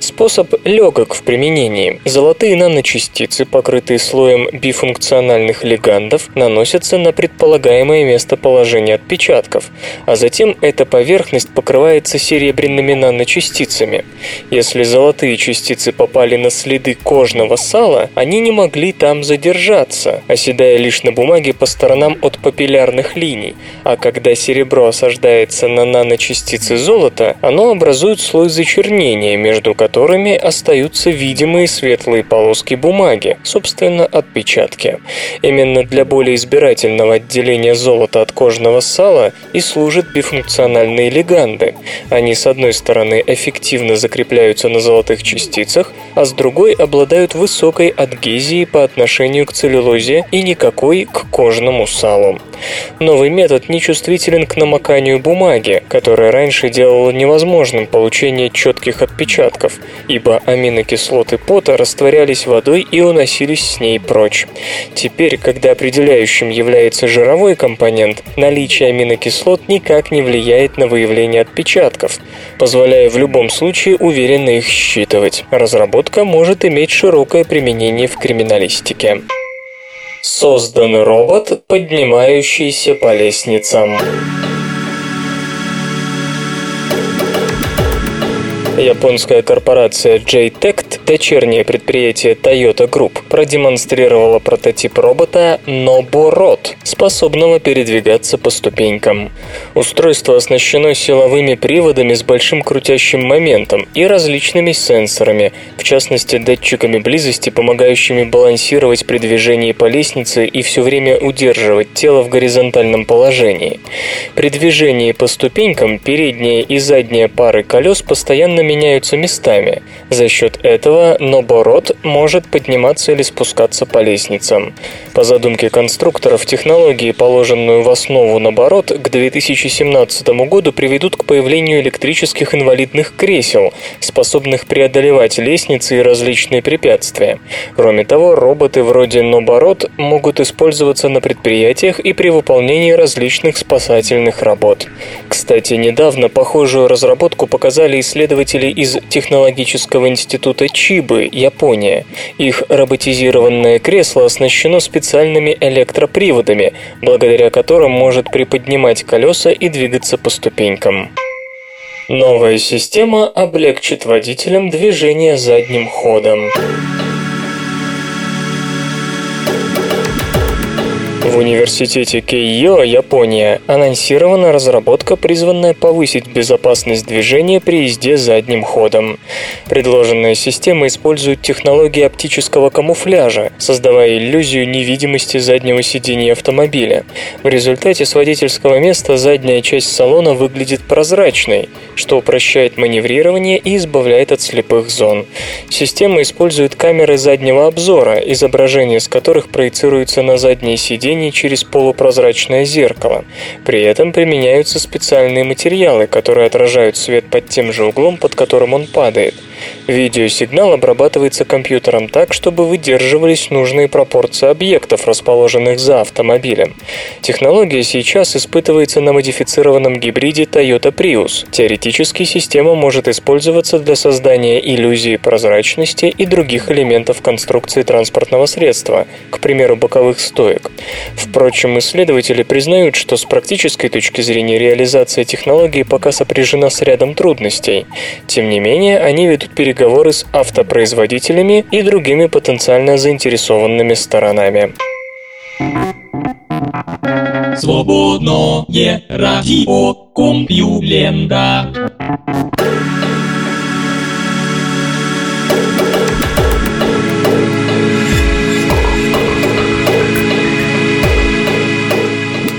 [SPEAKER 3] Способ легок в применении. Золотые наночастицы, покрытые слоем бифункциональных лигандов, наносятся на предполагаемое местоположение отпечатков, а затем эта поверхность покрывается серебряными наночастицами. Если золотые частицы попали на следы кожного сала, они не могли там задержаться, оседая лишь на бумаге по сторонам от папиллярных линий, а когда серебро осаждается на наночастицы золота, оно образует слой зачернения, между которыми остаются видимые светлые полоски бумаги, собственно, отпечатки. Именно для более избирательного отделения золота от кожного сала и служат бифункциональные лиганды. Они, с одной стороны, эффективно закрепляются на золотых частицах, а с другой обладают высокой адгезией по отношению к целлюлозе и никакой к кожному салу. Новый метод нечувствителен к намоканию бумаги, которая раньше делала невозможным получение четких отпечатков, ибо аминокислоты пота растворялись водой и уносились с ней прочь. Теперь, когда определяющим является жировой компонент, наличие аминокислот никак не влияет на выявление отпечатков, позволяя в любом случае уверенно их считывать. Разработка может иметь широкое применение в криминалистике. Создан робот, поднимающийся по лестницам. Японская корпорация JTECT, дочернее предприятие Toyota Group, продемонстрировала прототип робота Noborot, способного передвигаться по ступенькам. Устройство оснащено силовыми приводами с большим крутящим моментом и различными сенсорами, в частности датчиками близости, помогающими балансировать при движении по лестнице и все время удерживать тело в горизонтальном положении. При движении по ступенькам передняя и задняя пары колес постоянно меняются местами. За счет этого ноборот может подниматься или спускаться по лестницам. По задумке конструкторов, технологии, положенную в основу ноборот, к 2017 году приведут к появлению электрических инвалидных кресел, способных преодолевать лестницы и различные препятствия. Кроме того, роботы вроде Ноборот могут использоваться на предприятиях и при выполнении различных спасательных работ. Кстати, недавно похожую разработку показали исследователи из Технологического института Чибы, Япония. Их роботизированное кресло оснащено специальными электроприводами, благодаря которым может приподнимать колеса и двигаться по ступенькам. Новая система облегчит водителям движение задним ходом. В университете Кейо, Япония, анонсирована разработка, призванная повысить безопасность движения при езде задним ходом. Предложенная система использует технологии оптического камуфляжа, создавая иллюзию невидимости заднего сидения автомобиля. В результате с водительского места задняя часть салона выглядит прозрачной, что упрощает маневрирование и избавляет от слепых зон. Система использует камеры заднего обзора, изображение с которых проецируется на заднее сиденье через полупрозрачное зеркало. При этом применяются специальные материалы, которые отражают свет под тем же углом, под которым он падает. Видеосигнал обрабатывается компьютером так, чтобы выдерживались нужные пропорции объектов, расположенных за автомобилем. Технология сейчас испытывается на модифицированном гибриде Toyota Prius. Теоретически система может использоваться для создания иллюзии прозрачности и других элементов конструкции транспортного средства, к примеру, боковых стоек. Впрочем, исследователи признают, что с практической точки зрения реализация технологии пока сопряжена с рядом трудностей. Тем не менее, они ведут переговоры с автопроизводителями и другими потенциально заинтересованными сторонами.
[SPEAKER 2] Свободное радио Компьюлента.